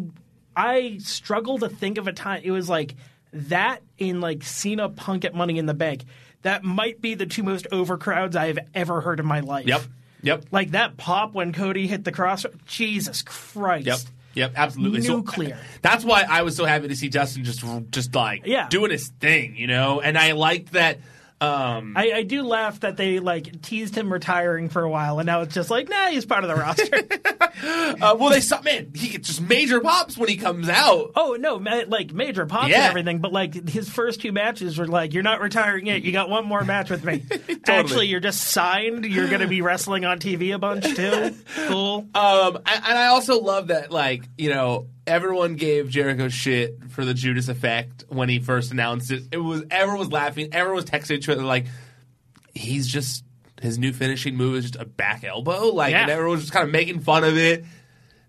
I struggle to think of a time. It was like that in like Cena Punk at Money in the Bank. That might be the two most over crowds I have ever heard in my life. Yep. Yep. Like that pop when Cody hit the cross. Jesus Christ. Yep. Yep, absolutely. So, Nuclear. that's why I was so happy to see Justin just just like Yeah. doing his thing, you know. And I liked that. Um, I, I do laugh that they like teased him retiring for a while, and now it's just like, nah, he's part of the roster. (laughs) uh, well, they saw man, he gets just major pops when he comes out. Oh no, ma- like major pops Yeah. and everything, but like his first two matches were like, "You're not retiring yet. You got one more match with me. (laughs) Actually, you're just signed. You're going to be wrestling on TV a bunch too. (laughs) Cool. Um, I, and I also love that, like, you know, everyone gave Jericho shit for the Judas effect when he first announced it. It was everyone was laughing, everyone was texting each other like, he's just his new finishing move is just a back elbow, like, and everyone was just kind of making fun of it.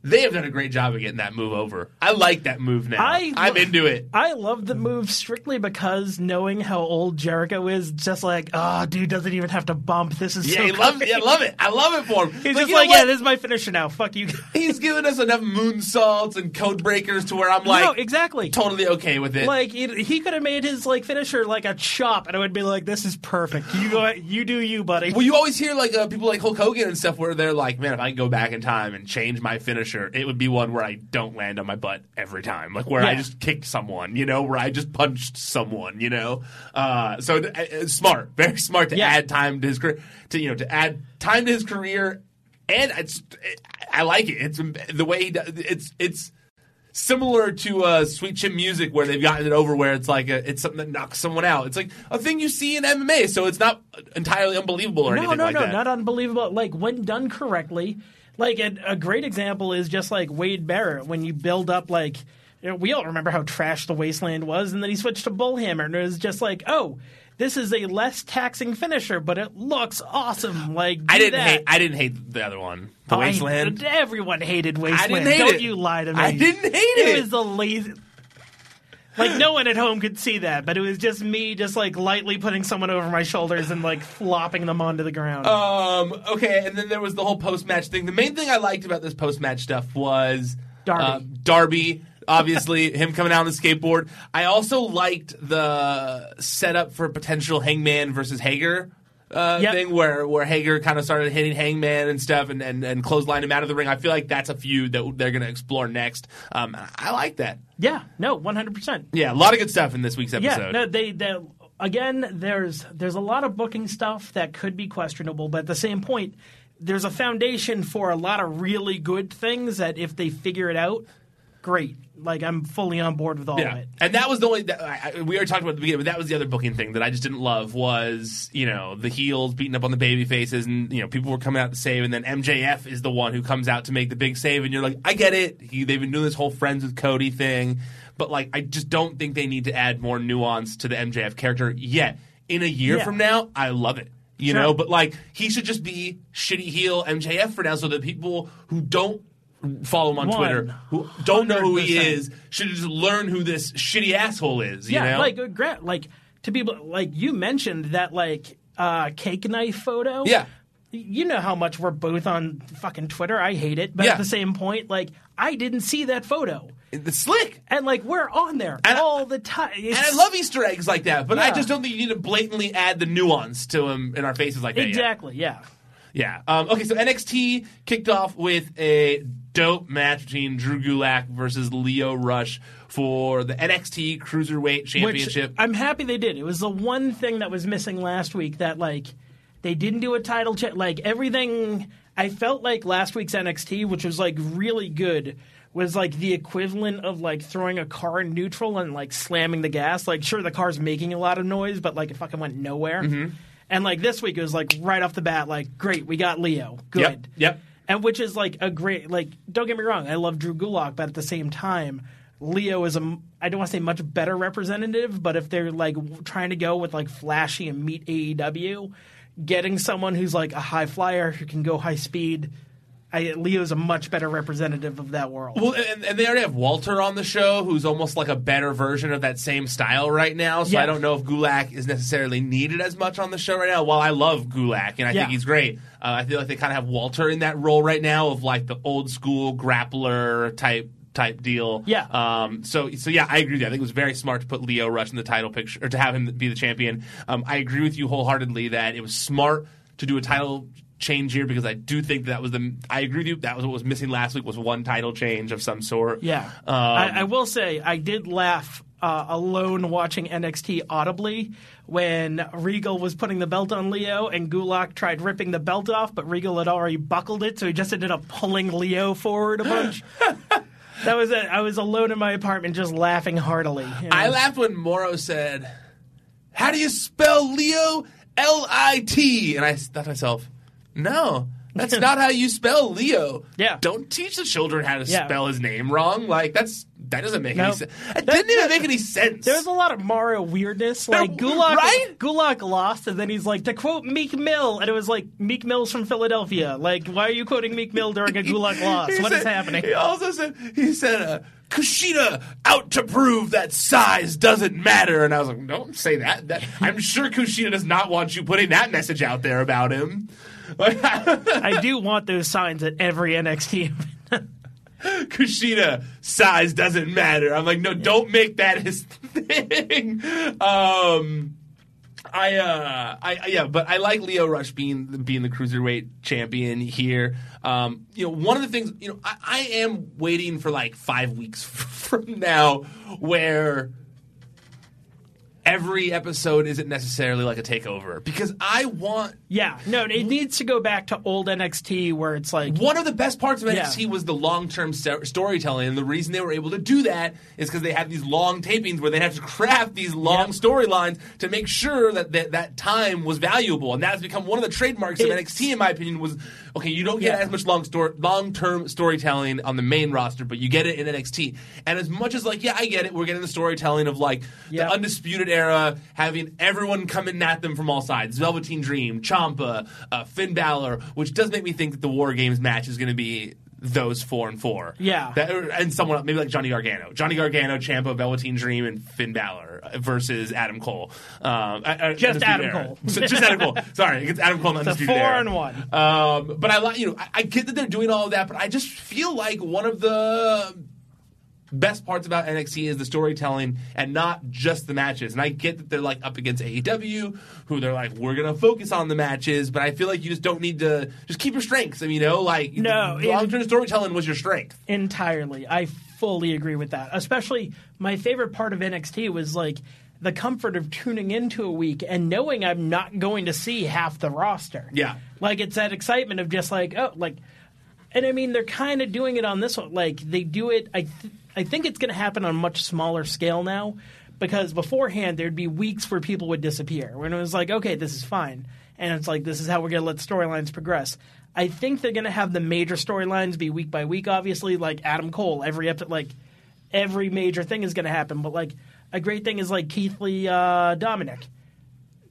They have done a great job of getting that move over. I like that move now. I I'm lo- into it. I love the move strictly because knowing how old Jericho is, just like, oh, dude doesn't even have to bump. This is Yeah, so he loves, yeah, I love it. I love it for him. He's Like, just like, yeah, this is my finisher now. Fuck you. He's given us enough moonsaults and code breakers to where I'm like, no, exactly. totally okay with it. Like it, he could have made his like finisher like a chop, and I would be like, "This is perfect. You go, you do you, buddy." Well, you always hear like uh, people like Hulk Hogan and stuff where they're like, "Man, if I could go back in time and change my finisher, it would be one where I don't land on my butt every time, like where I just kicked someone, you know, where I just punched someone, you know." Uh, so uh, uh, smart, (laughs) very smart to Yeah. add time to his career, to you know, to add time to his career, and it's I like it. It's the way he does. It's it's similar to uh, Sweet Chin Music, where they've gotten it over, where it's like a, it's something that knocks someone out. It's like a thing you see in MMA, so it's not entirely unbelievable or no, anything no, like no, that. not unbelievable. Like when done correctly, like a, a great example is just like Wade Barrett when you build up like. You know, we all remember how trash the Wasteland was, and then he switched to Bullhammer, and it was just like, oh, this is a less taxing finisher, but it looks awesome. Like I didn't that. hate. I didn't hate the other one, the I- Wasteland. everyone hated Wasteland. hate Don't it. you lie to me. I didn't hate It it. was the lazy. Like no one at home could see that, but it was just me, just like lightly putting someone over my shoulders and like flopping them onto the ground. Um. Okay, and then there was the whole post match thing. The main thing I liked about this post match stuff was Darby. uh, Darby. Obviously, (laughs) him coming out on the skateboard. I also liked the setup for potential Hangman versus Hager uh, Yep. thing, where where Hager kind of started hitting Hangman and stuff, and and and clothesline him out of the ring. I feel like that's a feud that they're going to explore next. Um, I like that. yeah, no, one hundred percent. Yeah, a lot of good stuff in this week's episode. Yeah, no, they, they again. There's there's a lot of booking stuff that could be questionable, but at the same point, there's a foundation for a lot of really good things that if they figure it out, great. Like I'm fully on board with all Yeah, of it. and that was the only that, I, we already talked about at the beginning, but that was the other booking thing that I just didn't love was you know the heels beating up on the baby faces, and you know people were coming out to save, and then MJF is the one who comes out to make the big save, and you're like, I get it, he, they've been doing this whole friends with Cody thing, but like I just don't think they need to add more nuance to the MJF character yet. In a year Yeah. from now, I love it. You Sure. know, but like he should just be shitty heel MJF for now, so that people who don't follow him on One Twitter, who don't know who he 100%. is, should just learn who this shitty asshole is. You yeah, know? like uh, Grant, like to people like you mentioned that like uh, cake knife photo. Yeah. You know how much we're both on fucking Twitter. I hate it, but Yeah. at the same point, like I didn't see that photo, it's slick. and like we're on there And I- all the time. And I love Easter eggs like that, but I just don't think you need to blatantly add the nuance to them in our faces like that. yet. exactly. Yeah. Yeah. Um, okay, so NXT kicked off with a dope match between Drew Gulak versus Lio Rush for the NXT Cruiserweight Championship. Which I'm happy they did. It was the one thing that was missing last week that like they didn't do a title check. Like everything I felt like last week's NXT, which was like really good, was like the equivalent of like throwing a car in neutral and like slamming the gas. Like, sure, the car's making a lot of noise, but like it fucking went nowhere. Mm-hmm. And like this week, it was like right off the bat, like, great, we got Lio. Good. Yep. Yep. And which is like a great, like, don't get me wrong, I love Drew Gulak, but at the same time, Lio is a, I don't want to say much better representative, but if they're like trying to go with like flashy and meet AEW, getting someone who's like a high flyer who can go high speed, I, Lio's a much better representative of that world. Well, and, and they already have Walter on the show, who's almost like a better version of that same style right now. So Yeah. I don't know if Gulak is necessarily needed as much on the show right now. While I love Gulak and I Yeah. think he's great, uh, I feel like they kind of have Walter in that role right now of like the old school grappler type type deal. Yeah. Um. So so yeah, I agree with you. I think it was very smart to put Lio Rush in the title picture or to have him be the champion. Um. I agree with you wholeheartedly that it was smart to do a title change here because I do think that was the I agree with you that was what was missing last week was one title change of some sort. Yeah, Um, I, I will say I did laugh uh, alone watching NXT audibly when Regal was putting the belt on Lio and Gulak tried ripping the belt off, but Regal had already buckled it, so he just ended up pulling Lio forward a bunch. (laughs) that was it. I was alone in my apartment just laughing heartily. you know? I laughed when Mauro said, "How do you spell Lio? L I T." And I thought to myself, "No, that's (laughs) not how you spell Lio. Yeah. don't teach the children how to Yeah. spell his name wrong. Like that's that doesn't make any sense. It That- didn't even make any sense. There was a lot of Mauro weirdness. Like Gulak, right? Gulak lost, and then he's like, to quote Meek Mill, and it was like Meek Mill's from Philadelphia. Like, why are you quoting Meek Mill during a (laughs) Gulak loss? What is said- happening? He also said he said uh, Kushida out to prove that size doesn't matter, and I was like, don't say that. that I'm sure Kushida does not want you putting that message out there about him. I do want those signs at every NXT event. Kushida size doesn't matter. I'm like, no, don't make that his thing. Um, I, uh, I, I- yeah, but I like Lio Rush being being the cruiserweight champion here. Um, you know, one of the things, you know, I, I am waiting for like five weeks (laughs) from now where every episode isn't necessarily like a takeover because I want Yeah, no, it needs to go back to old NXT where it's like, one of the best parts of Yeah. NXT was the long term storytelling, and the reason they were able to do that is because they had these long tapings where they had to craft these long Yep. storylines to make sure that, that that time was valuable, and that's become one of the trademarks of NXT, in my opinion. Was okay, you don't get Yeah. as much long story, long term storytelling on the main roster, but you get it in NXT. And as much as like, yeah, I get it, we're getting the storytelling of like Yep. the undisputed era, having everyone coming at them from all sides, Velveteen Dream, Ciampa, uh, Finn Balor, which does make me think that the War Games match is going to be those four and four. Yeah. That, and someone maybe like Johnny Gargano, Johnny Gargano, Ciampa, Velveteen Dream, and Finn Balor versus Adam Cole. Um, uh, uh, Just Adam. Cole. So (laughs) just Adam Cole. (laughs) Sorry, it's Adam Cole. and It's a Undisputed four Era. and one. Um, but I like you know I, I get that they're doing all of that, but I just feel like one of the best parts about NXT is the storytelling and not just the matches. And I get that they're like up against AEW, who they're like, we're gonna focus on the matches, but I feel like you just don't need to just keep your strengths. I mean, you know, like No, long term storytelling was your strength. entirely. I fully agree with that. Especially my favorite part of NXT was like the comfort of tuning into a week and knowing I'm not going to see half the roster. Yeah. Like it's that excitement of just like, oh, like and I mean they're kind of doing it on this one. Like they do it I th- I think it's going to happen on a much smaller scale now because beforehand there'd be weeks where people would disappear when it was like, okay, this is fine. And it's like this is how we're going to let storylines progress. I think they're going to have the major storylines be week by week obviously like Adam Cole every episode like every major thing is going to happen, but like a great thing is like Keith Lee uh, Dominic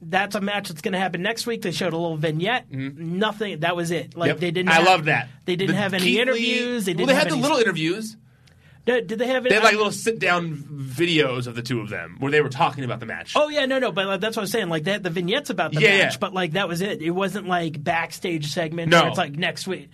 that's a match that's going to happen next week. They showed a little vignette. Nothing. That was it. Like Yep. they didn't. I have- love that. They didn't The have any Keith Lee- interviews. They didn't well, they had the little interviews. Did, did they have? They had like little sit down videos of the two of them where they were talking about the match. Oh yeah, no, no, but like, that's what I was saying. Like they had the vignettes about the Yeah, match, yeah. but like that was it. It wasn't like backstage segment. No. it's like next week.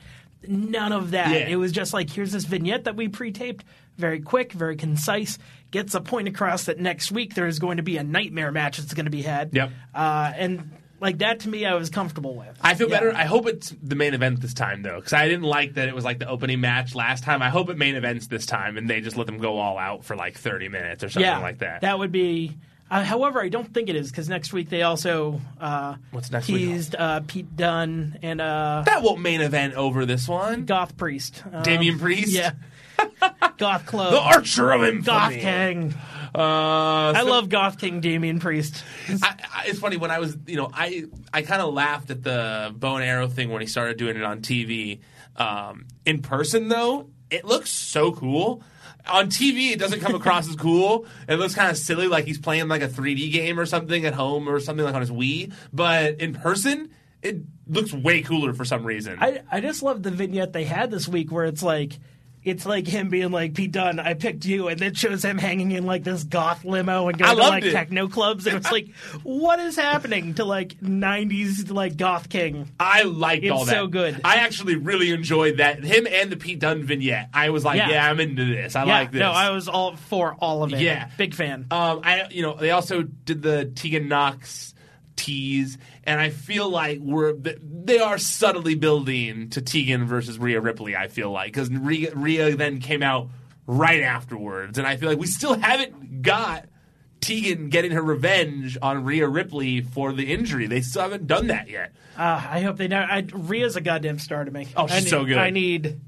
None of that. Yeah. It was just like here's this vignette that we pre-taped, very quick, very concise, gets a point across that next week there is going to be a nightmare match that's going to be had. Yep. Uh, and like that to me, I was comfortable with. I feel Yeah. better. I hope it's the main event this time, though, because I didn't like that it was like the opening match last time. I hope it main events this time, and they just let them go all out for like thirty minutes or something yeah, like that. That would be. Uh, however, I don't think it is because next week they also uh, What's next week? teased uh, Pete Dunne and uh, That won't main event over this one. Goth Priest. Um, Damian Priest? Yeah. (laughs) Goth Club. The Archer of Infamy. Goth King. Uh, I so- love Goth King Damian Priest. I, I, it's funny when I was, you know, I I kind of laughed at the bow and arrow thing when he started doing it on TV. Um, in person, though, it looks so cool. On TV, it doesn't come across as cool. It looks kind of silly, like he's playing like a 3D game or something at home or something like on his Wii. But in person, it looks way cooler for some reason. I, I just love the vignette they had this week where it's like it's like him being like Pete Dunne, I picked you, and then shows him hanging in like this goth limo and going to like it. techno clubs, and it's like, what is happening to like '90s like goth king? I liked It's all that. so good. I actually really enjoyed that. Him and the Pete Dunne vignette. I was like, Yeah. yeah, I'm into this. I yeah, like this. no, I was all for all of it. Yeah. big fan. Um, I you know they also did the Tegan Nox tease, and I feel like we're they are subtly building to Tegan versus Rhea Ripley. I feel like because Rhea, Rhea then came out right afterwards, and I feel like we still haven't got Tegan getting her revenge on Rhea Ripley for the injury. They still haven't done that yet. Uh, I hope they know. I, Rhea's a goddamn star to me. Oh, she's I need, so good. I need.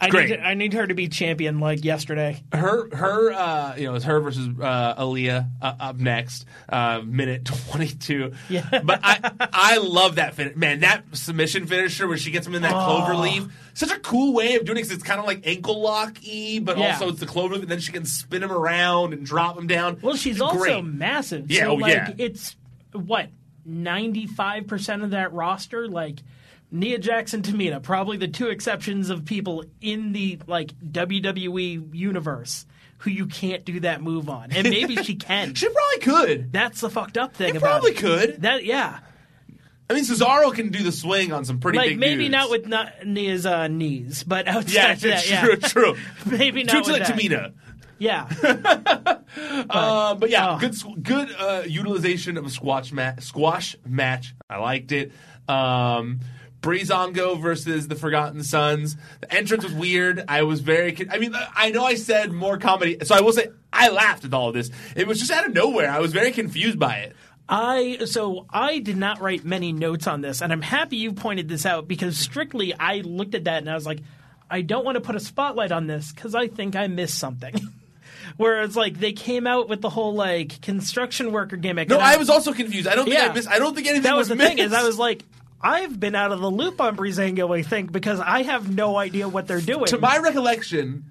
I Great. need, I need her to be champion like yesterday. her her uh you know it's her versus uh Aaliyah uh, up next uh minute 22 Yeah. (laughs) but I I love that finish man that submission finisher where she gets him in that clover leaf such a cool way of doing it because it's kind of like ankle lock y but Yeah. also it's the clover leaf and then she can spin him around and drop him down Well, she's also massive. Yeah, so oh, like yeah. it's what ninety five percent of that roster. Like Nia Jackson, Tamina, probably the two exceptions of people in the like WWE universe who you can't do that move on, and maybe she (laughs) can. she probably could That's the fucked up thing She about probably it. could. That yeah, I mean Cesaro can do the swing on some pretty like big maybe dudes. not with not Nia's uh, knees, but outside yeah, of that, yeah, true true (laughs) maybe not true with to like that. Tamina Yeah, Um, (laughs) but yeah, Oh. good good uh, utilization of a squash match. Squash match, I liked it. Um, Breezango versus the Forgotten Sons. The entrance was weird. I was very. I mean, I know I said more comedy, so I will say I laughed at all of this. It was just out of nowhere. I was very confused by it. I so I did not write many notes on this, and I'm happy you pointed this out because strictly I looked at that and I was like, I don't want to put a spotlight on this because I think I missed something. (laughs) Whereas like they came out with the whole like construction worker gimmick. No, and I was also confused. I don't think I missed. I don't think anything that was the missed. thing is I was like. I've been out of the loop on Breezango, I think, because I have no idea what they're doing. to my recollection,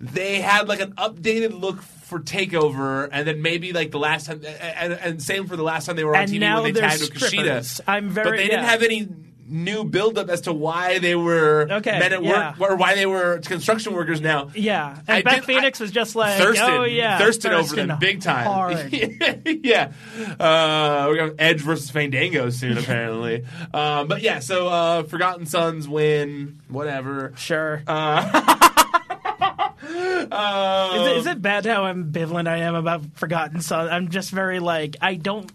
they had like an updated look for Takeover, and then maybe like the last time, and, and same for the last time they were on And TV now when they tagged with. Kushida. I'm very- but they didn't have any new buildup as to why they were Okay, men at yeah. work or why they were construction workers now. yeah, and I Beth did- Phoenix I- was just like, Thurston, oh yeah, Thurston, over them big time. (laughs) (laughs) yeah, uh, we're going Edge versus Fandango soon, apparently. um, (laughs) but yeah, so uh, Forgotten Sons win, whatever. Sure. Uh, Is it, is it bad how ambivalent I am about Forgotten Sons? I'm just very like I don't.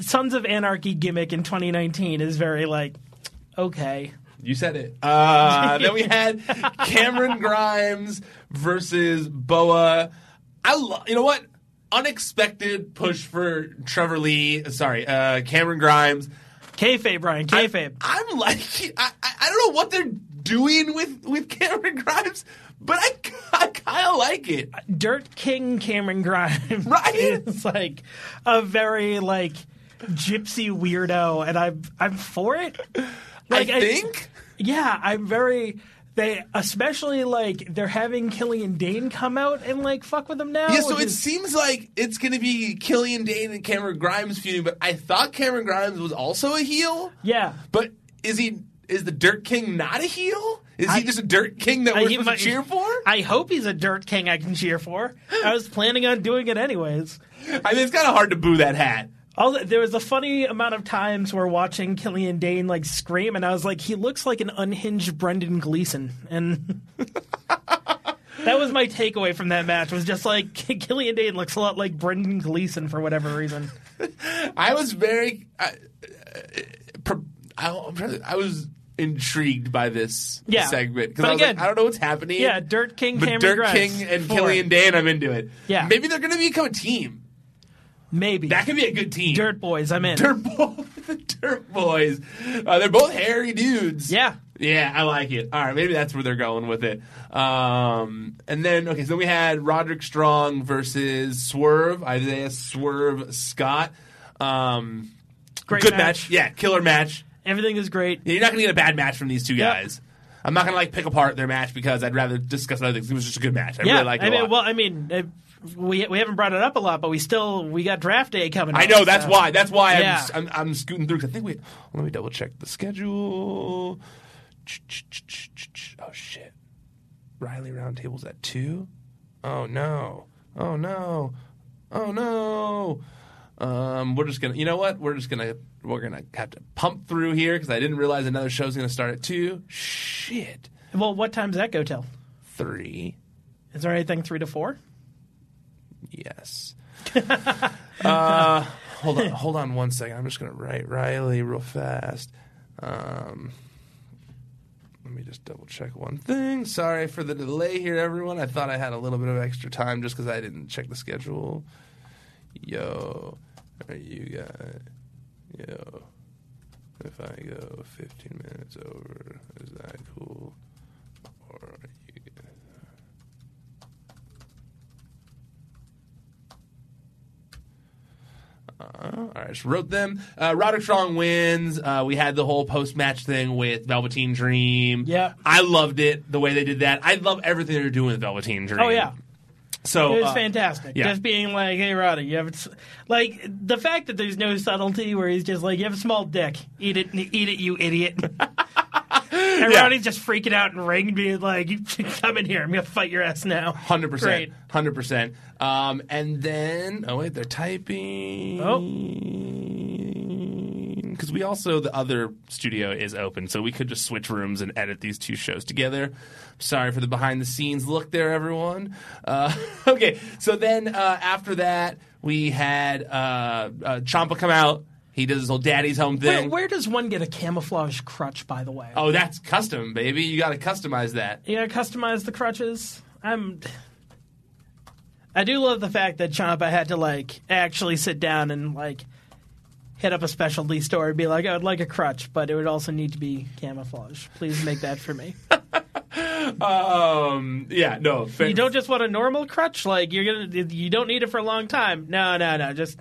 Sons of Anarchy gimmick in 2019 is very like okay. You said it. Uh, then we had (laughs) Cameron Grimes versus Boa. I lo- you know what? Unexpected push for Trevor Lee. Sorry, uh, Cameron Grimes. Kayfabe, Brian. Kayfabe. I'm like, I, I I don't know what they're doing with with Cameron Grimes, but I, (laughs) I kind of like it. Dirt King Cameron Grimes. (laughs) Right? Is like a very like gypsy weirdo, and I'm I'm for it. Like I think. Yeah, I'm very. They especially like they're having Killian Dain come out and like fuck with them now. Yeah, so it is- seems like it's going to be Killian Dain and Cameron Grimes feuding, but I thought Cameron Grimes was also a heel. yeah. But is he? Is the Dirt King not a heel? Is I- he just a Dirt King that Uh, we're supposed might- to cheer for? (laughs) I hope he's a dirt king I can cheer for. I was planning on doing it anyways. I mean, it's kind of hard to boo that hat. The, there was a funny amount of times where watching Killian Dain like scream, and I was like, he looks like an unhinged Brendan Gleeson, and (laughs) that was my takeaway from that match. Was just like (laughs) Killian Dain looks a lot like Brendan Gleeson for whatever reason. I was very. I, uh, I, trying to- I was intrigued by this Yeah. segment because I was again- like, I don't know what's happening. Yeah, Dirt King, but Cameron Dirt Grimes, King and four. Killian Dain, I'm into it. Yeah. maybe they're going to become a team. Maybe That could be a good team. Dirt Boys. I'm in. Dirt Boys. (laughs) the Dirt Boys. Uh, they're both hairy dudes. Yeah. Yeah, I like it. All right, maybe that's where they're going with it. Um, and then, okay, so we had Roderick Strong versus Swerve, Isaiah Swerve Scott. Um, Great good match. match. Yeah, killer match. Everything is great. Yeah, You're not going to get a bad match from these two Yep. guys. I'm not going to like pick apart their match because I'd rather discuss other things. It was just a good match. I yeah, really liked it I a mean, lot. well, I mean, uh, we we haven't brought it up a lot, but we still we got draft day coming. I up, know that's so- why. That's why Yeah. I'm, I'm I'm scooting through. 'cause I think we. Let me double check the schedule. Oh shit! Riley Roundtable's at two. Oh no! Oh no! Oh no! Um, we're just gonna. You know what? We're just gonna. We're gonna have to pump through here because I didn't realize another show's gonna start at two. Shit! Well, what time does that go till? Three. Is there anything three to four? Yes. (laughs) uh, hold on, hold on one second. I'm just gonna write Riley real fast. Um, let me just double check one thing. Sorry for the delay here, everyone. I thought I had a little bit of extra time just because I didn't check the schedule. Yo, are you guys? Yo, if I go 15 minutes over, is that cool? Or are you? Uh, all right, just wrote them. Uh, Roderick Strong wins. Uh, we had the whole post match thing with Velveteen Dream. Yeah. I loved it the way they did that. I love everything they're doing with Velveteen Dream. Oh yeah, so it was uh, fantastic. yeah. Just being like, "Hey, Roddy, you have a, like the fact that there's no subtlety where he's just like, you have a small dick, eat it, eat it, you idiot." (laughs) and Yeah. Roddy's just freaking out and ring, being like, "You come in here, I'm gonna fight your ass now." Hundred percent, hundred percent. Um, and then, oh wait, they're typing. Oh. Because we also the other studio is open, so we could just switch rooms and edit these two shows together. Sorry for the behind the scenes look there, everyone. Uh, (laughs) okay, so then uh, after that, we had uh, uh, Ciampa come out. He does his whole daddy's home Where, thing. where does one get a camouflage crutch? By the way, Oh, that's custom, baby. You got to customize that. You gotta customize the crutches. I'm. I do love the fact that Ciampa had to like actually sit down and like hit up a specialty store and be like, "I would like a crutch, but it would also need to be camouflage. Please make that for me." (laughs) Um, yeah, no. Fair, you don't just want a normal crutch, like you're gonna. You don't need it for a long time. No, no, no. Just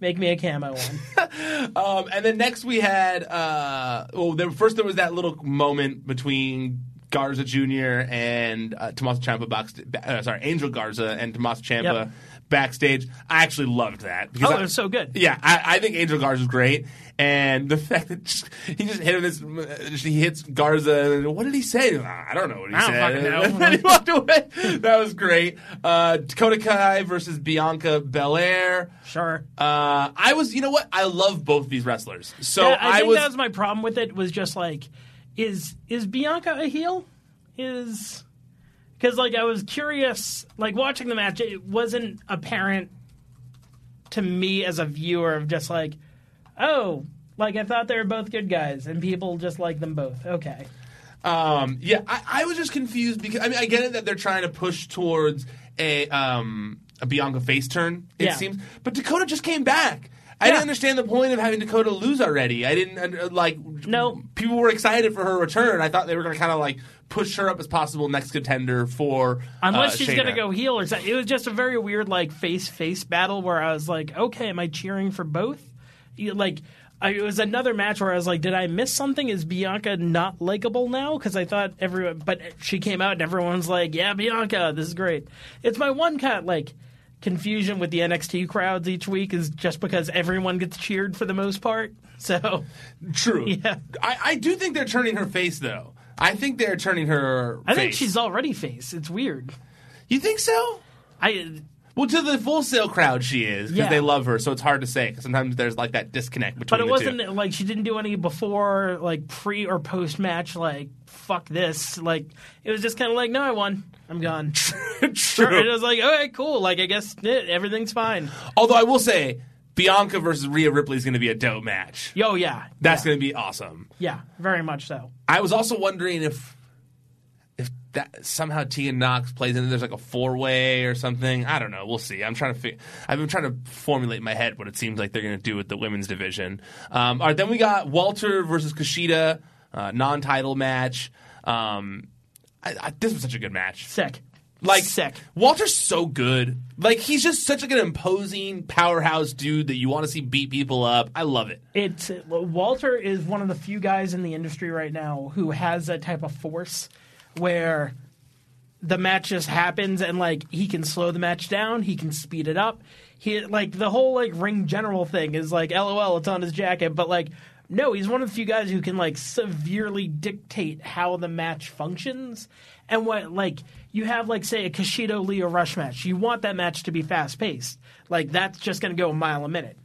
make me a camo one. (laughs) Um, and then next we had, uh, well, there, first there was that little moment between Garza Jr. and uh, Tommaso Ciampa, box, uh, sorry, Angel Garza and Tommaso Ciampa Yep. Backstage. I actually loved that. Because Oh, I- it was so good. Yeah, I, I think Angel Garza is great. And the fact that just, he just hit him this, he hits Garza. And what did he say? I don't know what he I don't said. fucking (laughs) know. And then he walked away. That was great. Uh, Dakota Kai versus Bianca Belair. Sure. Uh, I was, you know what? I love both these wrestlers. So Yeah, I, I, think was, that was my problem with it. Was just like, is is Bianca a heel? Is because like I was curious, like watching the match, it wasn't apparent to me as a viewer of just like, oh, like I thought they were both good guys, and people just like them both. Okay, um, yeah, I, I was just confused because I mean I get it that they're trying to push towards a um a Bianca face turn. It Yeah. seems, but Dakota just came back. I didn't understand the point of having Dakota lose already. I didn't uh, like. No. people were excited for her return. I thought they were going to kind of like push her up as possible next contender for unless uh, she's gonna go heel or something. It was just a very weird like face face battle where I was like, okay, am I cheering for both? You- Like. I, it was another match where I was like, "Did I miss something? Is Bianca not likable now?" Because I thought everyone, but she came out and everyone's like, "Yeah, Bianca, this is great." It's my one of like confusion with the NXT crowds each week is just because everyone gets cheered for the most part. (laughs) So True. Yeah. I, I do think they're turning her face though. I think they're turning her. I think she's already face. It's weird. You think so? I Well, to the Full Sail crowd, she is because Yeah. they love her. So it's hard to say because sometimes there's like that disconnect between. But it wasn't two. like she didn't do any before, like pre or post match. Like fuck this. Like it was just kind of like, no, I won. I'm gone. (laughs) True. And it was like, okay, cool. Like I guess eh, everything's fine. Although I will say, Bianca versus Rhea Ripley is going to be a dope match. Yo, yeah, That's yeah. going to be awesome. yeah, very much so. I was also wondering if if that somehow Tegan Nox plays in, there's like a four way or something. I don't know. We'll see. I'm trying to. Fi- I've been trying to formulate in my head what it seems like they're going to do with the women's division. Um, all right, then we got Walter versus Kushida, uh, non-title match. Um, I, I, this was such a good match. Sick. Like Sick. Walter's so good. Like he's just such like an imposing powerhouse dude that you want to see beat people up. I love it. It's Walter is one of the few guys in the industry right now who has that type of force where the match just happens and like he can slow the match down, he can speed it up. He like the whole like ring general thing is like LOL, it's on his jacket, but like no, he's one of the few guys who can like severely dictate how the match functions and what like you have like say a Kushida Lio Rush match. You want that match to be fast paced. Like that's just going to go a mile a minute.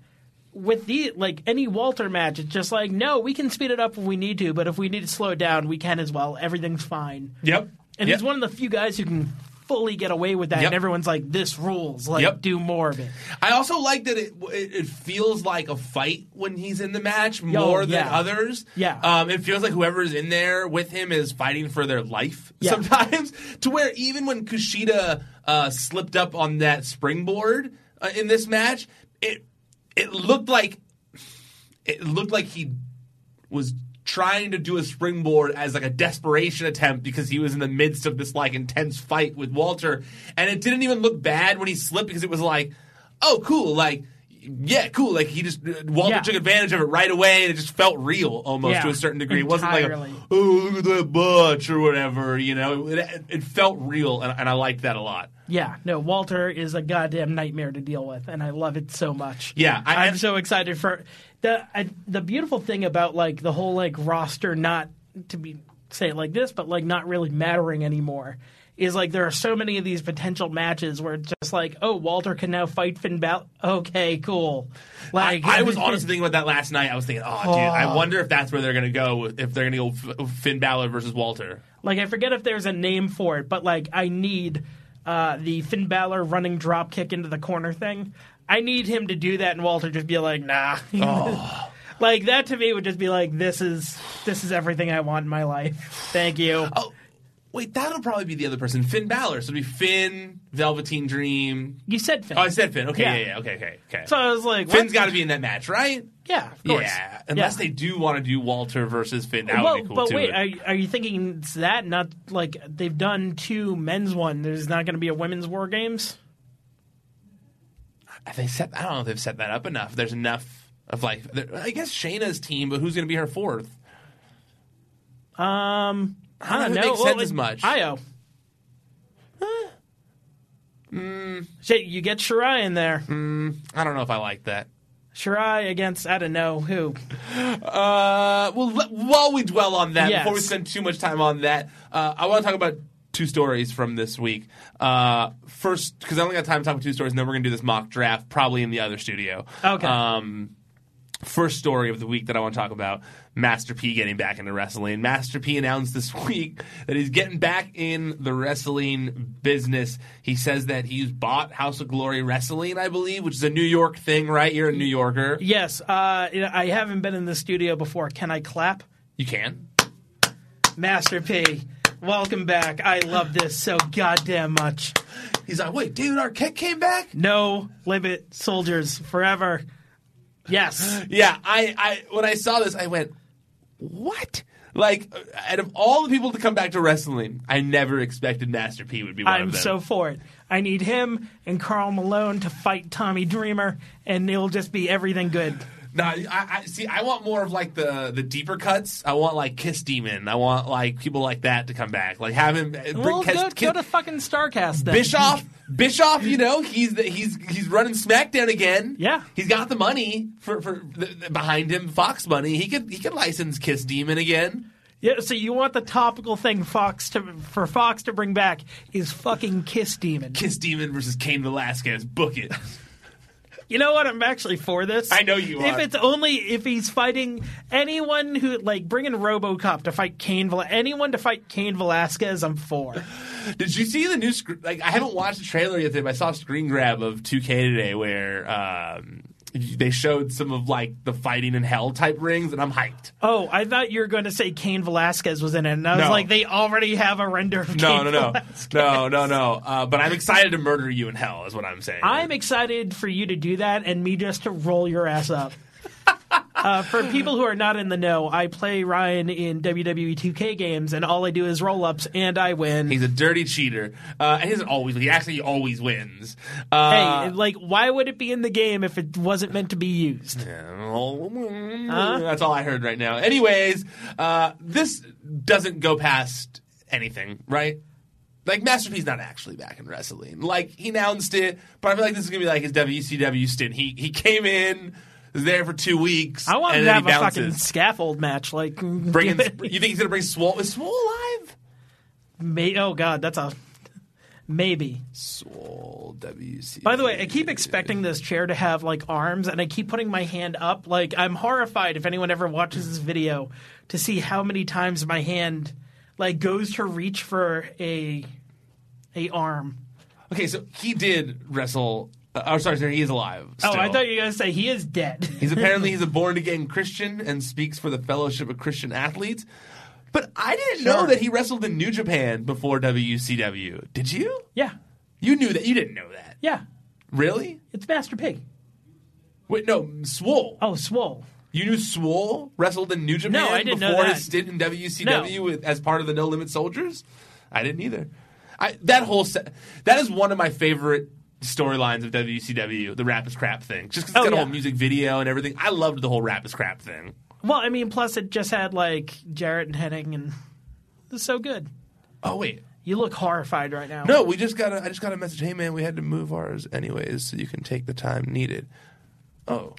With the like any Walter match, it's just like no, we can speed it up if we need to, but if we need to slow it down, we can as well. Everything's fine. Yep. And Yep. he's one of the few guys who can fully get away with that, Yep. and everyone's like, "This rules. Like, Yep. do more of it." I also like that it, it it feels like a fight when he's in the match more than yeah. others. Yeah. um, it feels like whoever's in there with him is fighting for their life Yeah. (laughs) sometimes. To where even when Kushida uh, slipped up on that springboard uh, in this match, it it looked like it looked like he was trying to do a springboard as like a desperation attempt because he was in the midst of this like intense fight with Walter. And it didn't even look bad when he slipped because it was like oh cool like yeah cool like he just uh, Walter Yeah. took advantage of it right away and it just felt real almost Yeah, to a certain degree. It wasn't like a, oh look at that butch or whatever you know? It, it felt real and, and I liked that a lot Yeah, no, Walter is a goddamn nightmare to deal with, and I love it so much. Yeah, I- am so excited for the I, the beautiful thing about like the whole like roster not to be say it like this, but like not really mattering anymore. Is like there are so many of these potential matches where it's just like, oh, Walter can now fight Finn Balor. Okay, cool. Like I, I was (laughs) honestly thinking about that last night I was thinking oh, dude I wonder if that's where they're gonna go if they're gonna go F- Finn Balor versus Walter Like I forget if there's a name for it, but like I need uh, the Finn Balor running drop kick into the corner thing. I need him to do that, and Walter just be like, "Nah." (laughs) Oh. like that to me would just be like, "This is this is everything I want in my life." Thank you. Oh, wait, that'll probably be the other person. Finn Balor. So it'll be Finn, Velveteen Dream. You said Finn. Oh, I said Finn. Okay, Yeah. yeah, yeah. Okay, okay, okay. so I was like, Finn's got to be in that match, right? Yeah, of course. Yeah, unless they do want to do Walter versus Finn, that well, would be cool but too. wait, are, are you thinking it's that? Not like they've done two men's one. There's not going to be a women's War Games. Have they set? I don't know if they've set that up enough. There's enough of like, I guess Shayna's team, but who's going to be her fourth? Um, I don't don't know if know. it makes Well, sense as much. Io. Shit, you get Shirai in there. I don't know if I like that. Shirai against I don't know who. Uh, well, let, while we dwell on that, Yes. before we spend too much time on that, uh, I want to talk about two stories from this week. Uh, first, because I only got time to talk about two stories, and then we're going to do this mock draft, probably in the other studio. Okay. Um, first story of the week that I want to talk about Master P getting back into wrestling. Master P announced this (laughs) week that he's getting back in the wrestling business. He says that he's bought House of Glory Wrestling, I believe, which is a New York thing, right? You're a New Yorker. Yes, uh, I haven't been in the studio before. Can I clap? You can. Master P, welcome back. I love this so goddamn much. He's like, wait, David Arquette came back? No limit soldiers forever. Yes. (gasps) Yeah, I, I when I saw this, I went, "What?" Like, uh, out of all the people to come back to wrestling, I never expected Master P would be one I'm of them. so for it. I need him and Karl Malone to fight Tommy Dreamer, and it'll just be everything good. no, I, I see. I want more of like the the deeper cuts. I want like Kiss Demon. I want like people like that to come back. Like have him uh, bring Well, Kiss, go, Kiss- go to fucking Starcast then. Bischoff. Bischoff, you know, he's the, he's he's running SmackDown again. Yeah. he's got the money for for the, behind him, Fox money. He could he could license Kiss Demon again. Yeah, so you want the topical thing Fox to for Fox to bring back is fucking Kiss Demon. Kiss Demon versus Cain Velasquez. Book it. (laughs) You know what? I'm actually for this. I know you If are. it's only if he's fighting anyone who like bringing RoboCop to fight Kane, anyone to fight Cain Velasquez, I'm for. Did you see the new sc- like I haven't watched the trailer yet, but I saw a screen grab of 2K today where um, they showed some of like the fighting in hell type rings, and I'm hyped. Oh, I thought you were going to say Cain Velasquez was in it, and I was No. like, they already have a render of No, Cain no, no, Velasquez. no, no, no. Uh, but I'm excited to murder you in hell, is what I'm saying. I'm excited for you to do that and me just to roll your ass up. (laughs) (laughs) uh, for people who are not in the know, I play Ryan in WWE 2K games, and all I do is roll ups, and I win. He's a dirty cheater, uh, and he doesn't always. He actually always wins. Uh, hey, like, why would it be in the game if it wasn't meant to be used? That's all I heard right now. Anyways, uh, this doesn't go past anything, right? Like Master P's not actually back in wrestling. Like he announced it, but I feel like this is gonna be like his WCW stint. He he came in, was there for two weeks. I want to have a fucking scaffold match. Like, (laughs) Bringing, give it- you think he's gonna bring Swole? Is Swole alive? May- oh god, that's a maybe. Swole WC. By the way, I keep expecting this chair to have like arms, and I keep putting my hand up. Like I'm horrified if anyone ever watches this video to see how many times my hand like goes to reach for a a arm. Okay, so he did wrestle. Oh, sorry, sorry, he is alive. Oh, I thought you were gonna say he is dead. (laughs) He's apparently he's a (laughs) born again Christian and speaks for the Fellowship of Christian Athletes. But I didn't know Sure. that he wrestled in New Japan before WCW. Did you? yeah, You knew that. You didn't know that. yeah, Really? it's Master Pig. Wait, no, Swole. Oh, Swole. You knew Swole wrestled in New Japan No, I didn't know before that. his stint in WCW No. with, as part of the No Limit Soldiers? I didn't either. I, that whole se- that is one of my favorite storylines of WCW, the Rap is Crap thing. Just because it's Oh, got a whole music video and everything. I loved the whole Rap is Crap thing. Well, I mean, plus it just had like Jarrett and Hennig, and it's so good. Oh wait, You look horrified right now. No, we just got. A, I just got a message. Hey, man, we had to move ours anyways, so you can take the time needed. Oh,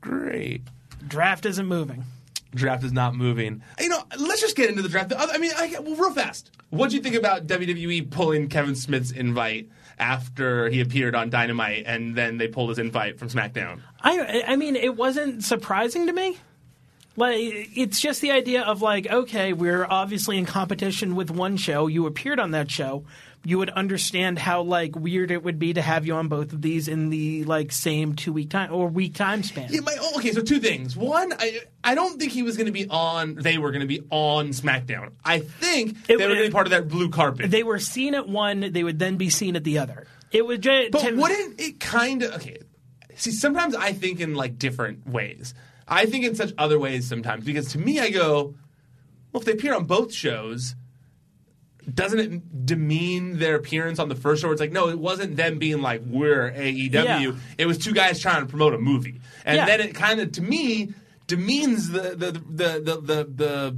great. draft isn't moving. Draft is not moving. You know, let's just get into the draft. I mean, I, well, real fast. What do you think about WWE pulling Kevin Smith's invite after he appeared on Dynamite, and then they pulled his invite from SmackDown? I I mean, it wasn't surprising to me. Like it's just the idea of like, okay, we're obviously in competition with one show. You appeared on that show. You would understand how like weird it would be to have you on both of these in the like same two week time or week time span. Yeah, my, oh, okay, so two things. One, I I don't think he was going to be on. They were going to be on SmackDown. I think It- they were going to be part of that blue carpet. They were seen at one, they would then be seen at the other. It was just But wouldn't it kind of okay? See, sometimes I think in like different ways. I think in such other ways sometimes because to me, I go, well, if they appear on both shows, doesn't it demean their appearance on the first show? It's like, no, it wasn't them being like we're AEW. Yeah. It was two guys trying to promote a movie, and Yeah. then it kind of to me demeans the the the the the. the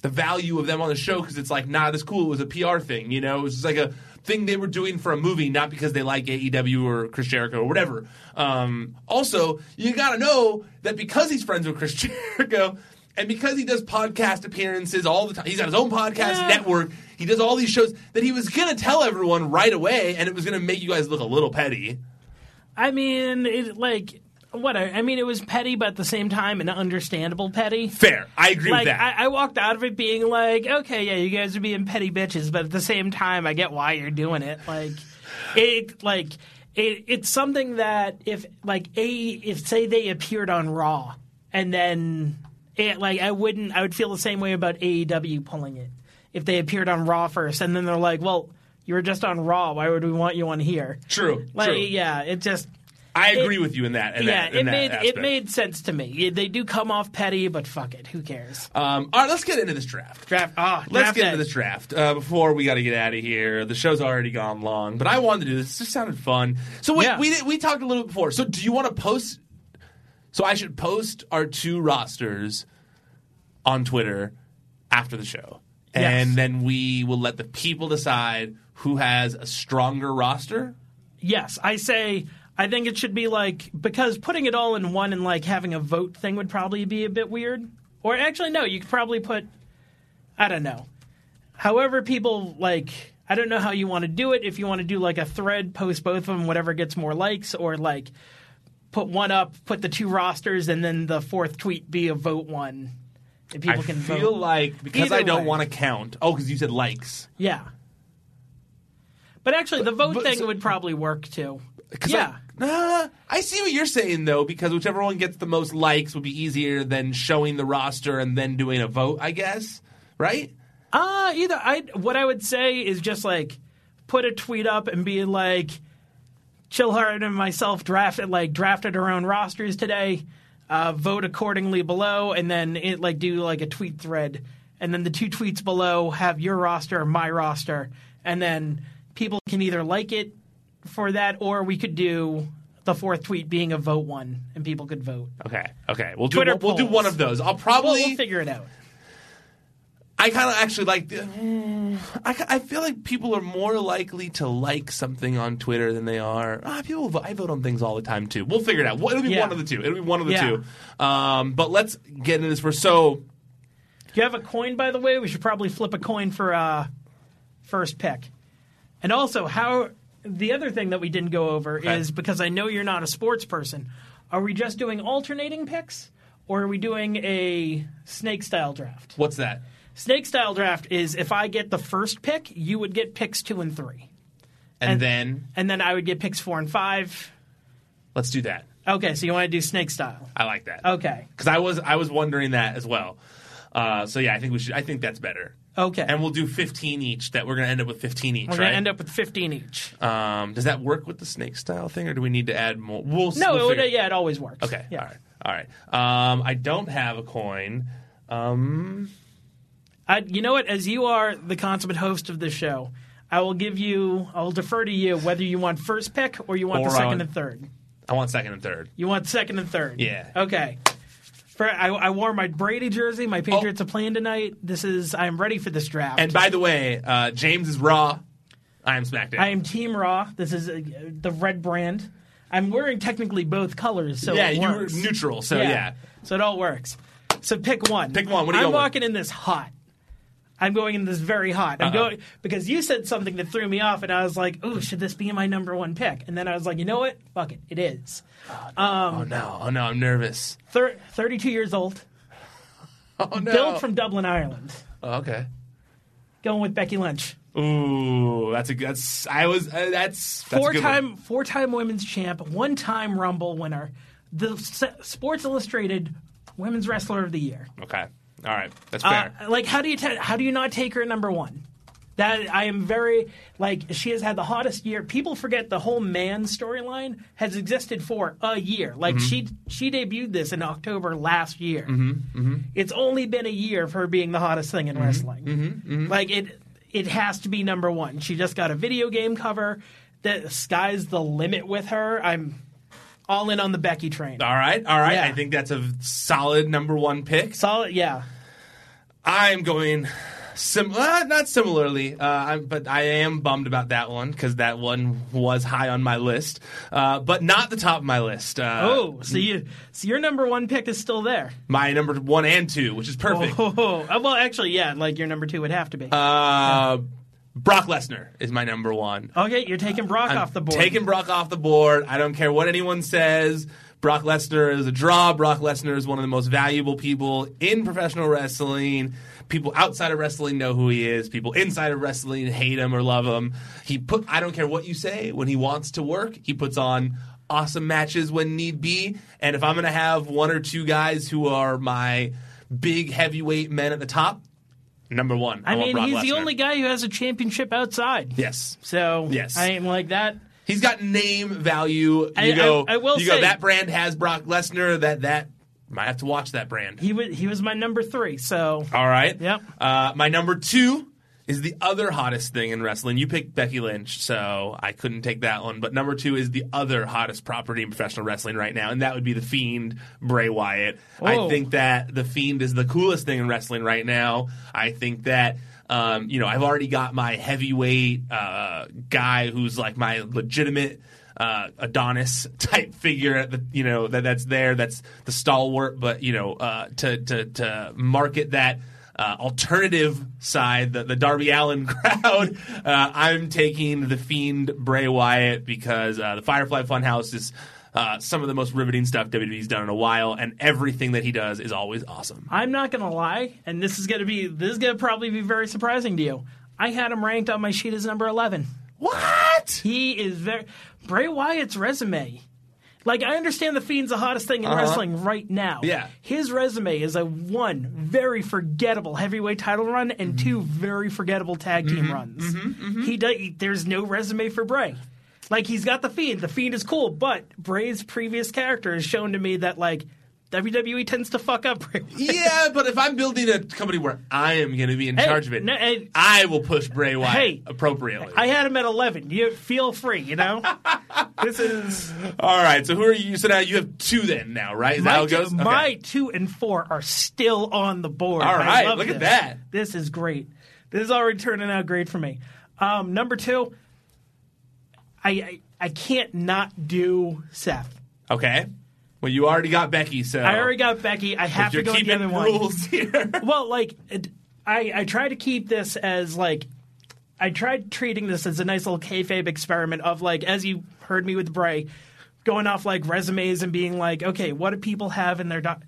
the value of them on the show because it's like not as cool. It was a PR thing, you know. It was just like a thing they were doing for a movie, not because they like AEW or Chris Jericho or whatever. Um, also, you got to know that because he's friends with Chris (laughs) Jericho and because he does podcast appearances all the time, he's got his own podcast Yeah. network. He does all these shows that he was gonna tell everyone right away, and it was gonna make you guys look a little petty. I mean, it like what I, I mean, it was petty, but at the same time, an understandable petty. Fair, I agree like with that. I, I walked out of it being like, okay, yeah, you guys are being petty bitches, but at the same time, I get why you're doing it. Like, it like it, it's something that if like a if say they appeared on Raw and then it like I wouldn't I would feel the same way about AEW pulling it if they appeared on Raw first and then they're like, well, you were just on Raw, why would we want you on here? true, Like, true. yeah, it just I it- agree with you in that. In yeah, that, in it made it made sense to me. They do come off petty, but fuck it, who cares? Um, all right, let's get into this draft. Draft. Ah, Let's draft get day. into this draft uh, before we got to get out of here. The show's already gone long, but I wanted to do this. It just sounded fun. So wait, Yeah. we did, we talked a little bit before. So do you want to post? So I should post our two rosters on Twitter after the show, and Yes. then we will let the people decide who has a stronger roster. Yes, I say I think it should be like because putting it all in one and like having a vote thing would probably be a bit weird. Or actually no, you could probably put I don't know. However people like I don't know how you want to do it. If you want to do like a thread, post both of them, whatever gets more likes, or like put one up, put the two rosters, and then the fourth tweet be a vote one. And people I can feel vote. like because Either I don't way. want to count. Oh, because you said likes. Yeah. But actually, the vote but thing so- would probably work too. 'Cause Yeah. I, nah, I see what you're saying though, because whichever one gets the most likes would be easier than showing the roster and then doing a vote. I guess, right? Uh either I what I would say is just like put a tweet up and be like Chillheart and myself drafted like drafted our own rosters today. Uh, vote accordingly below, and then it like do like a tweet thread, and then the two tweets below have your roster, or my roster, and then people can either like it for that, or we could do the fourth tweet being a vote one, and people could vote. Okay, okay. We'll do Twitter we'll, we'll do polls. one of those. I'll We'll, probably. we'll figure it out. I kind of actually like. The, I, I feel like people are more likely to like something on Twitter than they are. Ah, people. I vote on things all the time too. We'll figure it out. It'll be Yeah. one of the two. It'll be one of the Yeah. two. Um, but let's get into this first. So Do you have a coin, by the way? We should probably flip a coin for uh, first pick. And also, how the other thing that we didn't go over Okay. is because I know you're not a sports person. Are we just doing alternating picks, or are we doing a snake style draft? what's that? Snake style draft is if I get the first pick, you would get picks two and three, And, And- then and then I would get picks four and five. let's do that. Okay, so you want to do snake style? I like that. Okay, because I was I was wondering that as well. Uh, so yeah, I think we should. I think that's better. okay. And we'll do fifteen each. That we're going to end up with fifteen each, We're right? gonna end up with fifteen each. um, does that work with the snake style thing, or do we need to add more? We'll No, we'll it would, yeah, it always works. Okay. yeah. All right. All right. Um, I don't have a coin. Um, I, you know what? As you are the consummate host of this show, I will give you. I will defer to you whether you want first pick or you want Or the second want- and third. I want second and third. You want second and third. Yeah. Okay. For, I, I wore my Brady jersey. My Patriots are playing tonight. This is. I am ready for this draft. Oh. And by the way, uh, James is raw. I am SmackDown. I am Team Raw. This is uh, the red brand. I'm wearing technically both colors, so yeah, it you were neutral, so yeah. So it all works. So pick one. Pick one. What are you I'm going with? walking in this hot. I'm going in this very hot. I'm Uh-oh. going because you said something that threw me off, and I was like, "Oh, should this be my number one pick?" And then I was like, "You know what? Fuck it, it is." oh no! Oh no! I'm nervous. Thir- 32 years old, (laughs) Oh no! built from Dublin, Ireland. Oh, okay. Going with Becky Lynch, Ooh, that's a good. That's I was. Uh, that's, that's a good one. four-time four-time women's champ, one-time Rumble winner, the S- Sports Illustrated Women's Wrestler of the Year. Okay. All right. That's Uh, fair. like, how do you ta- how do you not take her at number one? That I am very like she has had the hottest year. People forget the whole man storyline has existed for a year. Like Mm-hmm. she she debuted this in October last year. Mm-hmm. It's only been a year of her being the hottest thing in wrestling. Mm-hmm. Like it it has to be number one. She just got a video game cover. The sky's the limit with her. I'm all in on the Becky train. all right. All right. Yeah. I think that's a solid number one pick. Solid, yeah. I'm going. Sim- uh, not similarly, uh, but I am bummed about that one because that one was high on my list, uh, but not the top of my list. Uh, Oh, so you so your number one pick is still there. my number one and two, which is perfect. Oh, (laughs) well, actually, yeah, like your number two would have to be. Uh, Brock Lesnar is my number one. okay, you're taking Brock I'm off the board. Taking Brock off the board. I don't care what anyone says. Brock Lesnar is a draw. Brock Lesnar is one of the most valuable people in professional wrestling. People outside of wrestling know who he is. People inside of wrestling hate him or love him. He put I don't care what you say when he wants to work. He puts on awesome matches when need be. And if I'm going to have one or two guys who are my big heavyweight men at the top, number 1. I, I mean, he's the only guy who has a championship outside. Yes. So Yes. I ain't like that. He's got name value. You I- go. I- I will you say- go. That brand has Brock Lesnar. That that might have to watch that brand. He was he was my number three. So All right. Yep. Uh, my number two is the other hottest thing in wrestling. You picked Becky Lynch, so I couldn't take that one. But number two is the other hottest property in professional wrestling right now, and that would be the Fiend Bray Wyatt. I Oh. think that the Fiend is the coolest thing in wrestling right now. I think that. Um, you know, I've already got my heavyweight uh, guy who's like my legitimate uh, Adonis (laughs) type figure at the you know that that's there that's the stalwart but you know uh, to to to market that uh, alternative side the, the Darby Allin (laughs) crowd uh, I'm taking the fiend Bray Wyatt because uh, the Firefly Funhouse is uh, some of the most riveting stuff WWE's done in a while and everything that he does is always awesome I'm not gonna lie, and this is gonna be this is gonna probably be very surprising to you. I had him ranked on my sheet as number eleven. What? He is very Bray Wyatt's resume. Like I understand the Fiend's the hottest thing in wrestling right now. Uh-huh. Yeah. his resume is a one very forgettable heavyweight title run and Mm-hmm. two very forgettable tag team runs. He does. There's no resume for Bray. Like he's got the Fiend. The Fiend is cool, but Bray's previous character has shown to me that like WWE tends to fuck up (laughs) Bray. Wyatt. Yeah, but if I'm building a company where I am going to be in Hey, charge of it, no. I will push Bray Wyatt Hey, appropriately. I had him at 11. You feel free, you know. (laughs) this is All right, so who are you? So now you have two then now, right? Is that how my it goes? two, Okay. my two and four are still on the board. All right, look at that. This is great. This is already turning out great for me. Um, number two, I, I I can't not do Seth. Okay. Well, you already got Becky, so I already got Becky. I have if you're to go with the keeping other one. rules (laughs) here. Well, like I, I try to keep this as like I tried treating this as a nice little kayfabe experiment of like as you heard me with Bray, going off like resumes and being like, okay, what do people have in their doc?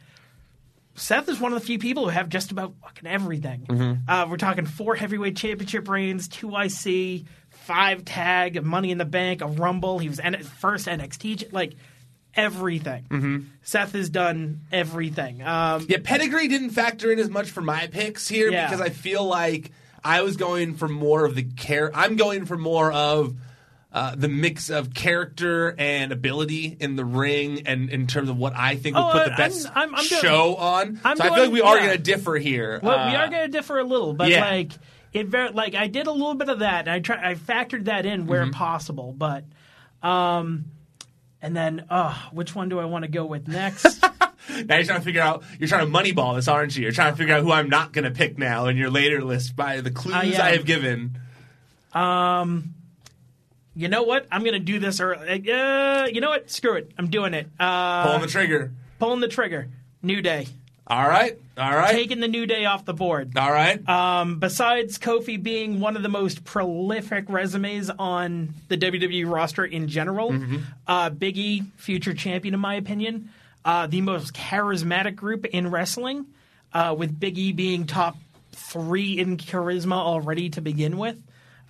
Seth is one of the few people who have just about fucking everything. Mm-hmm. Uh, we're talking four heavyweight championship reigns, two IC, five tag, Money in the Bank, a Rumble. He was N- first NXT, like everything. Mm-hmm. Seth has done everything. Um, Yeah, pedigree didn't factor in as much for my picks here Yeah. because I feel like I was going for more of the care. I'm going for more of uh, the mix of character and ability in the ring, and in terms of what I think would Oh, put the I'm- best I'm- I'm doing- show on. I'm so I feel like we are yeah. going to differ here. Well, we Uh, are going to differ a little, but yeah. like it very like I did a little bit of that, and I try I factored that in where Mm-hmm. possible, but um, and then uh, which one do I want to go with next? (laughs) Now you're trying to figure out. You're trying to moneyball this, aren't you? You're trying to figure out who I'm not going to pick now in your later list by the clues I am. I have given. Um you know what? I'm going to do this, or uh, you know what? Screw it, I'm doing it. Uh, Pulling the trigger. pulling the trigger. New Day, All right. All right. taking the New Day off the board. All right. Um, besides Kofi being one of the most prolific resumes on the WWE roster in general, Mm-hmm. uh, Big E, future champion in my opinion, uh, the most charismatic group in wrestling, uh, with Big E being top three in charisma already to begin with.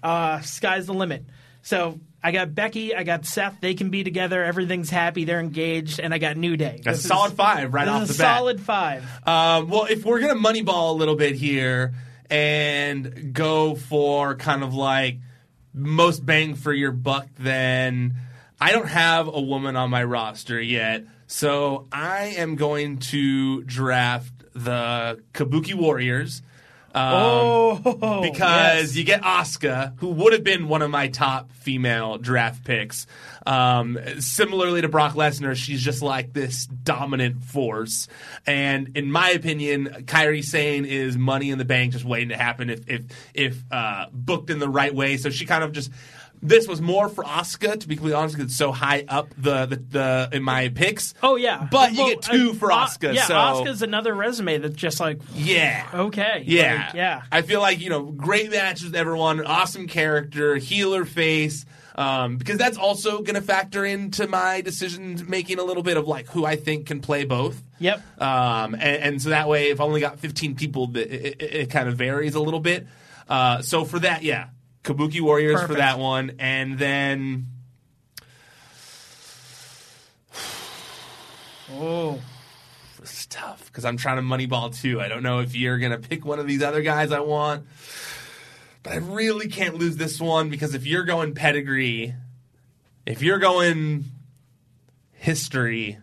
Uh, sky's the limit. So I got Becky, I got Seth. They can be together. Everything's happy. They're engaged, and I got New Day. That's This a solid is- five right off the a bat. solid five. Um, well, if we're gonna moneyball a little bit here and go for kind of like most bang for your buck, then I don't have a woman on my roster yet, so I am going to draft the Kabuki Warriors. Um, oh, (laughs) because yes. you get Asuka, who would have been one of my top female draft picks. Um, similarly to Brock Lesnar, she's just like this dominant force. And in my opinion, Kairi Sane is money in the bank, just waiting to happen if if if uh, booked in the right way. So she kind of just. This was more for Oscar, to be completely honest, because it's so high up the, the, the in my picks. Oh yeah, but you get two uh, for uh, Yeah, so Asuka's another resume that's just like yeah, okay. yeah, like, yeah. I feel like you know, great matches with everyone, awesome character, healer face. Um, because that's also going to factor into my decision making a little bit of like who I think can play both. Yep. Um, and, and so that way, if I only got 15 people, it, it, it kind of varies a little bit. Uh, so for that, yeah, Kabuki Warriors for that one, and then Oh, This is tough because I'm trying to moneyball too. I don't know if you're gonna pick one of these other guys I want, but I really can't lose this one because if you're going pedigree, if you're going history,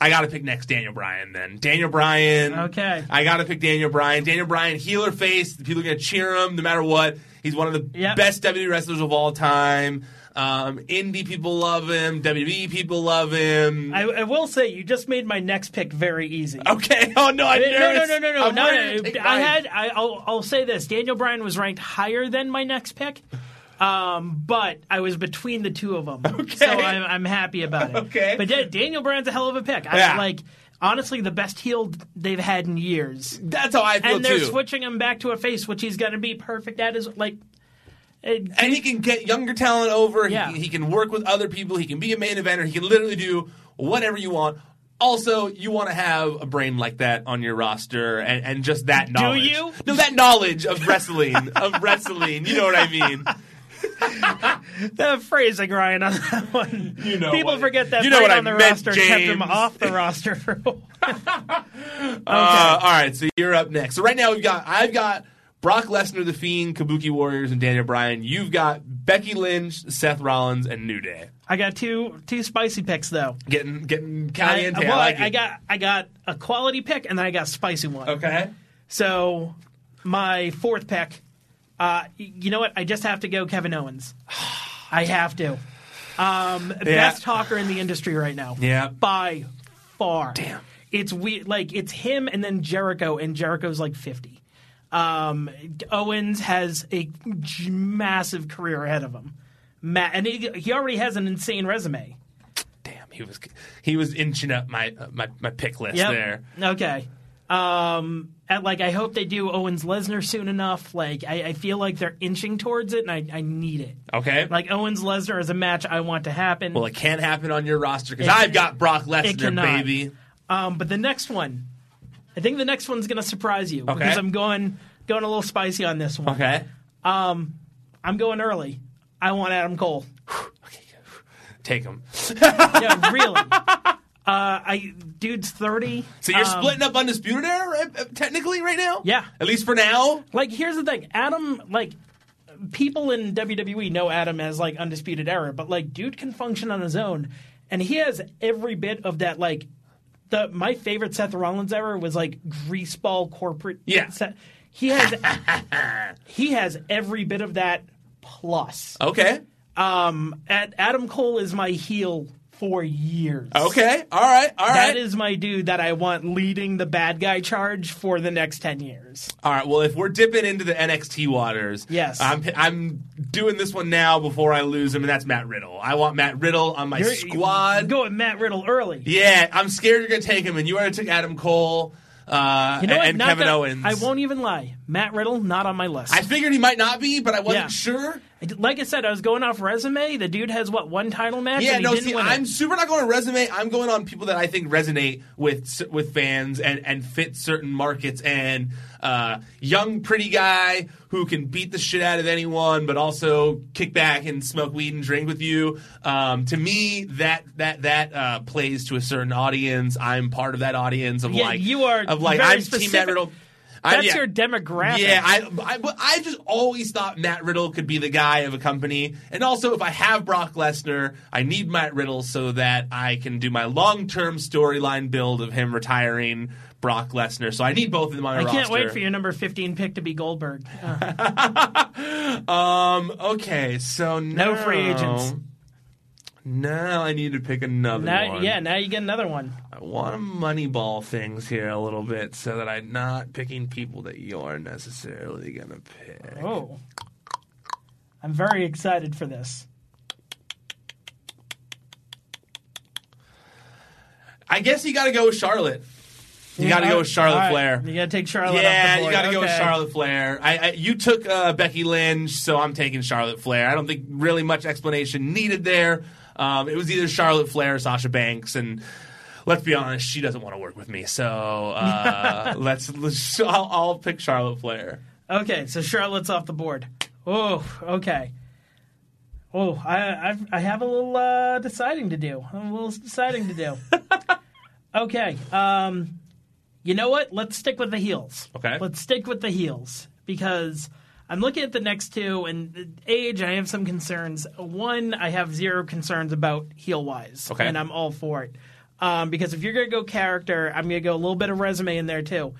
I got to pick next Daniel Bryan. Then Daniel Bryan. Okay. I got to pick Daniel Bryan. Daniel Bryan, healer face. People are gonna cheer him no matter what. He's one of the Yep. best WWE wrestlers of all time. Um, indie people love him. WWE people love him. I, I will say you just made my next pick very easy. Okay. (laughs) Oh no, I'm No, no, nervous. no, no, no, no. ready to take I had. I, I'll, I'll say this: Daniel Bryan was ranked higher than my next pick, um, but I was between the two of them. (laughs) Okay. So I'm, I'm happy about it. Okay. But Da- Daniel Bryan's a hell of a pick. I Yeah. like honestly the best heel they've had in years, That's how I feel and they're too. switching him back to a face, which he's going to be perfect at. Is like. it- and he can get younger talent over. Yeah. He, he can work with other people. He can be a main eventer. He can literally do whatever you want. Also, you want to have a brain like that on your roster, and, and just that knowledge. Do you? No, that knowledge of wrestling, of wrestling. You know what I mean? (laughs) (laughs) the phrasing, Ryan, on that one. You know People what- forget that you know what I on the meant, roster kept him James. off the roster for a while. (laughs) Uh, all right, so you're up next. So right now we've got I've got Brock Lesnar, The Fiend, Kabuki Warriors, and Daniel Bryan. You've got Becky Lynch, Seth Rollins, and New Day. I got two two spicy picks though. Getting getting I, caliente. I, well, like I got I got a quality pick and then I got a spicy one. okay. So my fourth pick, uh, you know what? I just have to go Kevin Owens. I have to. Um, Best talker in the industry right now. Yeah. By far. Damn. It's weird. Like it's him and then Jericho, and Jericho's like fifty. Um, Owens has a massive career ahead of him. Ma- and he, he already has an insane resume. Damn, he was he was inching up my uh, my my pick list Yep. there. Okay. Um, and like I hope they do Owens Lesnar soon enough. Like I, I feel like they're inching towards it, and I, I need it. Okay. Like Owens Lesnar is a match I want to happen. well, it can't happen on your roster because I've got Brock Lesnar, cannot. baby. Um, but the next one, I think the next one's going to surprise you Okay. because I'm going going a little spicy on this one. Okay. Um, I'm going early. I want Adam Cole. (sighs) Okay. Take him. Yeah, really. (laughs) uh, I dude's thirty. So you're Um, splitting up undisputed era, right, uh, technically, right now. Yeah. At least for now. Like, here's the thing, Adam. Like, people in WWE know Adam as like undisputed era, but like, dude can function on his own, and he has every bit of that. Like, the my favorite Seth Rollins era was like greaseball corporate. Yeah. Seth- he has (laughs) he has every bit of that plus. Okay. Um, Ad- Adam Cole is my heel for years. Okay. All right. All right. That is my dude that I want leading the bad guy charge for the next 10 years. All right. Well, if we're dipping into the NXT waters, Yes. I'm I'm doing this one now before I lose him, and that's Matt Riddle. I want Matt Riddle on my You're- squad. Go with Matt Riddle early. Yeah, I'm scared you're gonna take him, and you already took Adam Cole uh, You know and, Kevin gonna- Owens. I won't even lie. Matt Riddle, not on my list. I figured he might not be, but I wasn't Yeah. sure. like I said, I was going off resume. The dude has, what, one title match? Yeah, and he no. See. I'm super not going on resume. I'm going on people that I think resonate with with fans and and fit certain markets. And uh, young, pretty guy who can beat the shit out of anyone, but also kick back and smoke weed and drink with you. Um, to me, that that that uh, plays to a certain audience. I'm part of that audience of Yeah, like you are of like I'm Team specific. Matt Riddle. I- That's yeah. your demographic. Yeah, I, I, but I just always thought Matt Riddle could be the guy of a company. And also, if I have Brock Lesnar, I need Matt Riddle so that I can do my long term storyline build of him retiring Brock Lesnar. So I need both of them on I can't roster. wait for your number 15 pick to be Goldberg. Uh, (laughs) (laughs) Um. Okay. So No free agents. Now I need to pick another now, one. yeah, now you get another one. I want to moneyball things here a little bit so that I'm not picking people that you're necessarily gonna pick. Oh. I'm very excited for this. I guess you got to go with Charlotte. You got to go with Charlotte right, Flair. You got to take Charlotte yeah, off the you got to go with Charlotte Flair. I, I, you took uh, Becky Lynch, so I'm taking Charlotte Flair. I don't think really much explanation needed there. Um, it was either Charlotte Flair or Sasha Banks, and let's be honest, she doesn't want to work with me. So uh, (laughs) let's, let's I'll, I'll pick Charlotte Flair. Okay, so Charlotte's off the board. Oh, okay. Oh, I I've, I have a little uh, deciding to do. A little deciding to do. (laughs) okay. Um, you know what? Let's stick with the heels. Okay. Let's stick with the heels because I'm looking at the next two, and age. I have some concerns. One, I have zero concerns about heel wise. Okay. And I'm all for it. Um, because if you're gonna go character, I'm gonna go a little bit of resume in there too.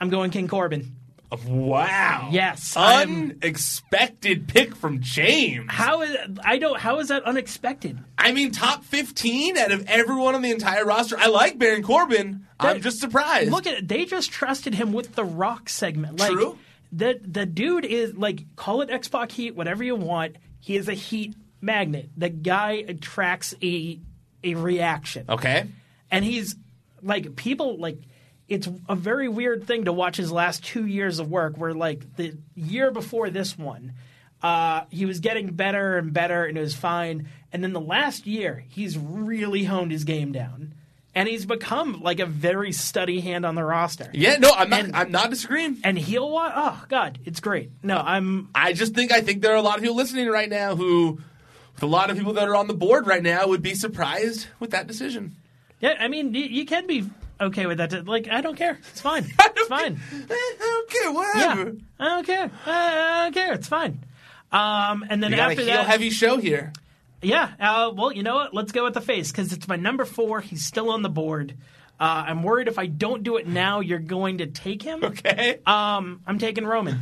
I'm going King Corbin. Wow. Yes, I'm- Unexpected pick from James. How is I don't how is that unexpected? I mean, top 15 out of everyone on the entire roster. I like Baron Corbin. I'm just surprised. Look at it. They just trusted him with the Rock segment. Like, True. The the dude is like call it X-Pac heat, whatever you want. He is a heat magnet. The guy attracts a a reaction. okay. and he's like people like it's a very weird thing to watch his last two years of work where like the year before this one uh, he was getting better and better and it was fine and then the last year he's really honed his game down and he's become like a very steady hand on the roster. Yeah, no, I'm not. And- I'm not disagreeing. And he'll what? Oh God, it's great. No, I'm. I just think I think there are a lot of people listening right now who, with a lot of people that are on the board right now, would be surprised with that decision. Yeah, I mean, you, you can be okay with that. Like, I don't care. It's fine. (laughs) It's fine. I don't care. Yeah, Whatever. I don't care. I don't care. It's fine. Um, and then a after heel that, heavy show here. yeah. Uh, well, you know what? Let's go with the face because it's my number four. He's still on the board. Uh, I'm worried if I don't do it now, you're going to take him. Okay. Um, I'm taking Roman.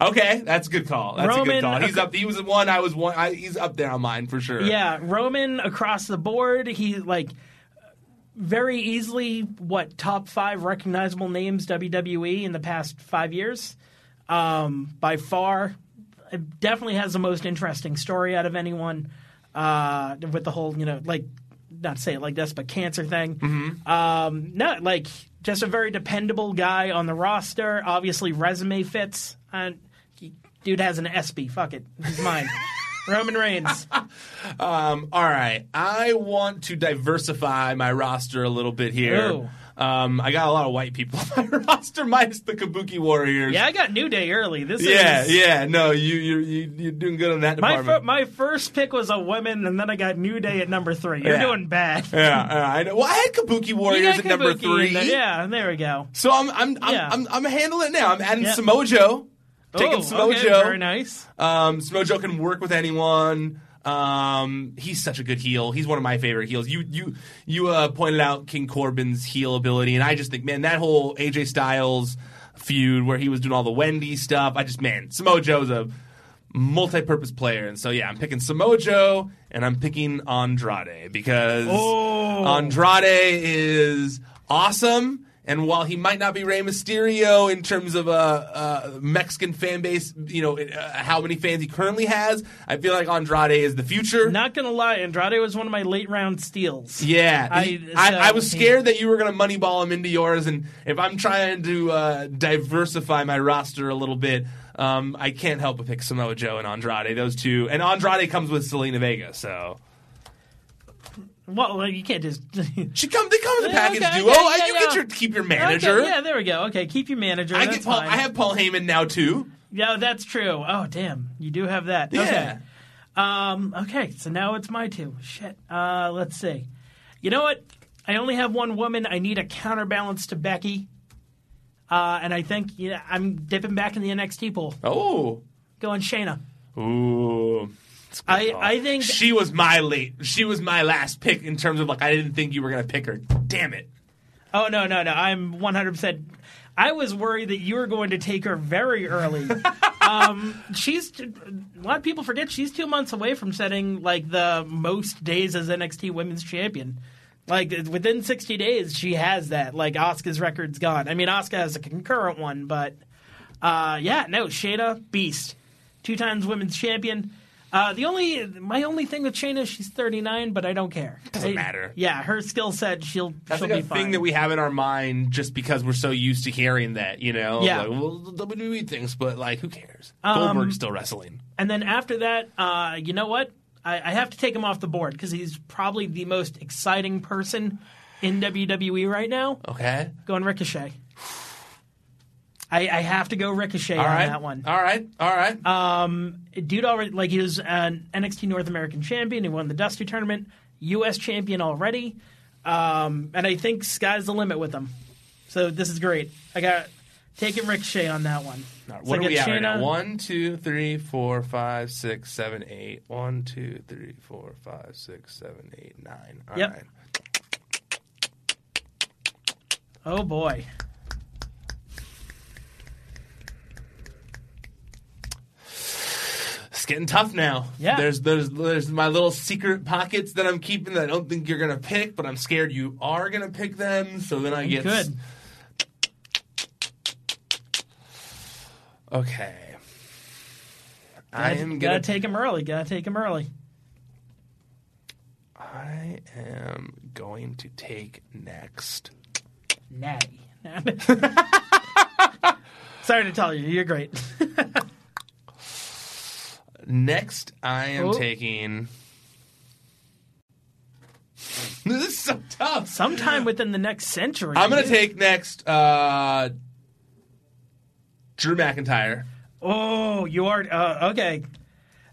Okay, that's a good call. That's a good call. He's up. He was one I was one. I, he's up there on mine for sure. Yeah, Roman across the board. He like very easily what top five recognizable names WWE in the past five years. Um, by far, it definitely has the most interesting story out of anyone. Uh, with the whole, you know, like not say it like this, but cancer thing. Um, no, like just a very dependable guy on the roster. Obviously, resume fits. And he- dude has an SB. Fuck it, he's mine. (laughs) Roman Reigns. (laughs) Um, all right. I want to diversify my roster a little bit here. Ooh. Um, I got a lot of white people (laughs) on my (laughs) roster, minus the Kabuki Warriors. Yeah, I got New Day early. This Yeah, is yeah. No, you you you you're doing good on that My department. fir- my first pick was a woman, and then I got New Day at number three. You're Yeah. doing bad. yeah, I know. Well, I had Kabuki Warriors at number three. there. Yeah, there we go. So I'm I'm I'm, Yeah. I'm I'm handling it now. I'm adding Yeah. Samoa Joe. Taking oh, Samoa okay, very nice. Um, Samoa Joe can work with anyone. Um, he's such a good heel. He's one of my favorite heels. You you you uh, pointed out King Corbin's heel ability, and I just think, man, that whole AJ Styles feud where he was doing all the Wendy stuff. I just, man, Samoa Joe's a multi-purpose player, and so yeah, I'm picking Samoa Joe, and I'm picking Andrade because Oh. Andrade is awesome. And while he might not be Rey Mysterio in terms of a uh, uh, Mexican fan base, you know uh, how many fans he currently has, I feel like Andrade is the future. Not gonna lie, Andrade was one of my late round steals. yeah, I- He- I, so I was he- scared that you were going to moneyball him into yours, and if I'm trying to uh, diversify my roster a little bit, um, I can't help but pick Samoa Joe and Andrade. Those two, and Andrade comes with Zelina Vega, so Well, well, you can't just. (laughs) she come. They come as a package okay, duo. okay, yeah, you yeah. get your keep your manager. Okay, yeah, there we go. Okay, keep your manager. I that's get Paul, fine. I have Paul Heyman now too. Yeah, that's true. Oh, damn, you do have that. Yeah. Okay. Um, okay, so now it's my two. Shit. Uh, let's see. You know what? I only have one woman. I need a counterbalance to Becky. Uh, and I think you know, I'm dipping back in the NXT pool. Oh, Going Shayna. ooh. That's a I- I think- she was my late. She was my last pick in terms of like I didn't think you were gonna pick her. Damn it. Oh no, no, no! I'm 100. percent I was worried that you were going to take her very early. (laughs) um, she's a lot of people forget she's two months away from setting like the most days as NXT Women's Champion. Like within 60 days, she has that. Like Asuka's record's gone. I mean, Asuka has a concurrent one, but uh, yeah, no, Shayna, beast, two times Women's Champion. Uh, the only my only thing with Shayna, is she's 39, but I don't care. Doesn't I- matter. Yeah, her skill set, she'll That's she'll like be a fine. thing that we have in our mind just because we're so used to hearing that, you know? Yeah. Like, well, WWE thinks, but like, who cares? Um, Goldberg's still wrestling. And then after that, uh, you know what? I, I have to take him off the board because he's probably the most exciting person in WWE right now. Okay. Going Ricochet. I, I have to go Ricochet All on right. that one. All right. All right. Um, dude already like he was an NXT North American champion. He won the Dusty tournament, U.S. champion already, um, and I think sky's the limit with him. So this is great. I got taking Ricochet on that one. Right, So what I are we at right now? One, two, three, four, five, six, seven, eight. One, two, three, four, five, six, seven, eight, nine. All Yep. right. Oh boy. Getting tough now. Yeah. There's there's there's my little secret pockets that I'm keeping that I don't think you're gonna pick, but I'm scared you are gonna pick them. So then I mm, get Good. Okay. I Gotta, am gotta gonna take him early. Gotta take him early. I am going to take next. Natty. (laughs) (laughs) Sorry to tell you, you're great. (laughs) Next, I am Oh. taking. (laughs) this is so tough. Sometime within the next century. I'm gonna take next uh, Drew McIntyre. Oh, you are uh, okay.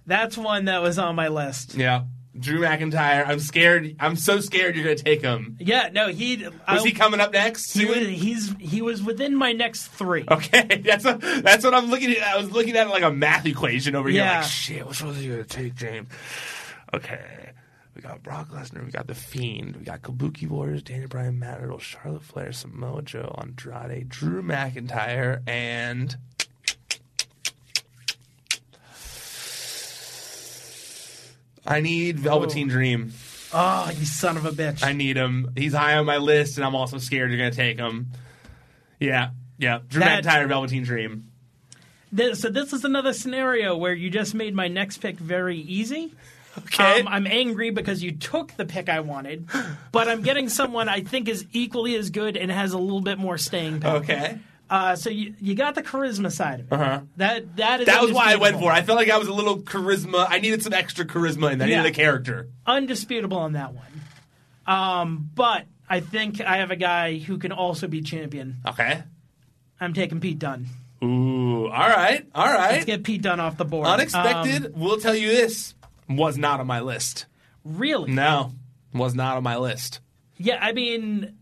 That's one that was on my list. Yeah, Drew McIntyre. I'm scared. I'm so scared you're gonna take him. Yeah, no, he Was I- he coming up next? He was, he's he was within my next three. Okay, (laughs) that's what, that's what I'm looking at. I was looking at it like a math equation over here. Like, shit, which one are you gonna take, James? Okay, we got Brock Lesnar, we got The Fiend, we got Kabuki Warriors, Daniel Bryan, Matt Riddle, Charlotte Flair, Samoa Joe, Andrade, Drew McIntyre, and I need Velveteen Dream. Oh, you son of a bitch! I need him. He's high on my list, and I'm also scared you're gonna take him. Yeah, yeah. Drew That- McIntyre, Velveteen Dream. This, so this is another scenario where you just made my next pick very easy. Okay. Um, I'm angry because you took the pick I wanted, but I'm getting someone I think is equally as good and has a little bit more staying power. Okay. Uh, so you you got the charisma side of it. Uh-huh. That that is That was why I went for it. I felt like I was a little charisma. I needed some extra charisma in that. I needed a character. undisputable on that one. Um, but I think I have a guy who can also be champion. Okay. I'm taking Pete Dunne. Ooh. All right. All Let's get Pete Dunne off the board. Unexpected. Um, we'll tell you this. Was not on my list. really? No. Was not on my list. Yeah, I mean,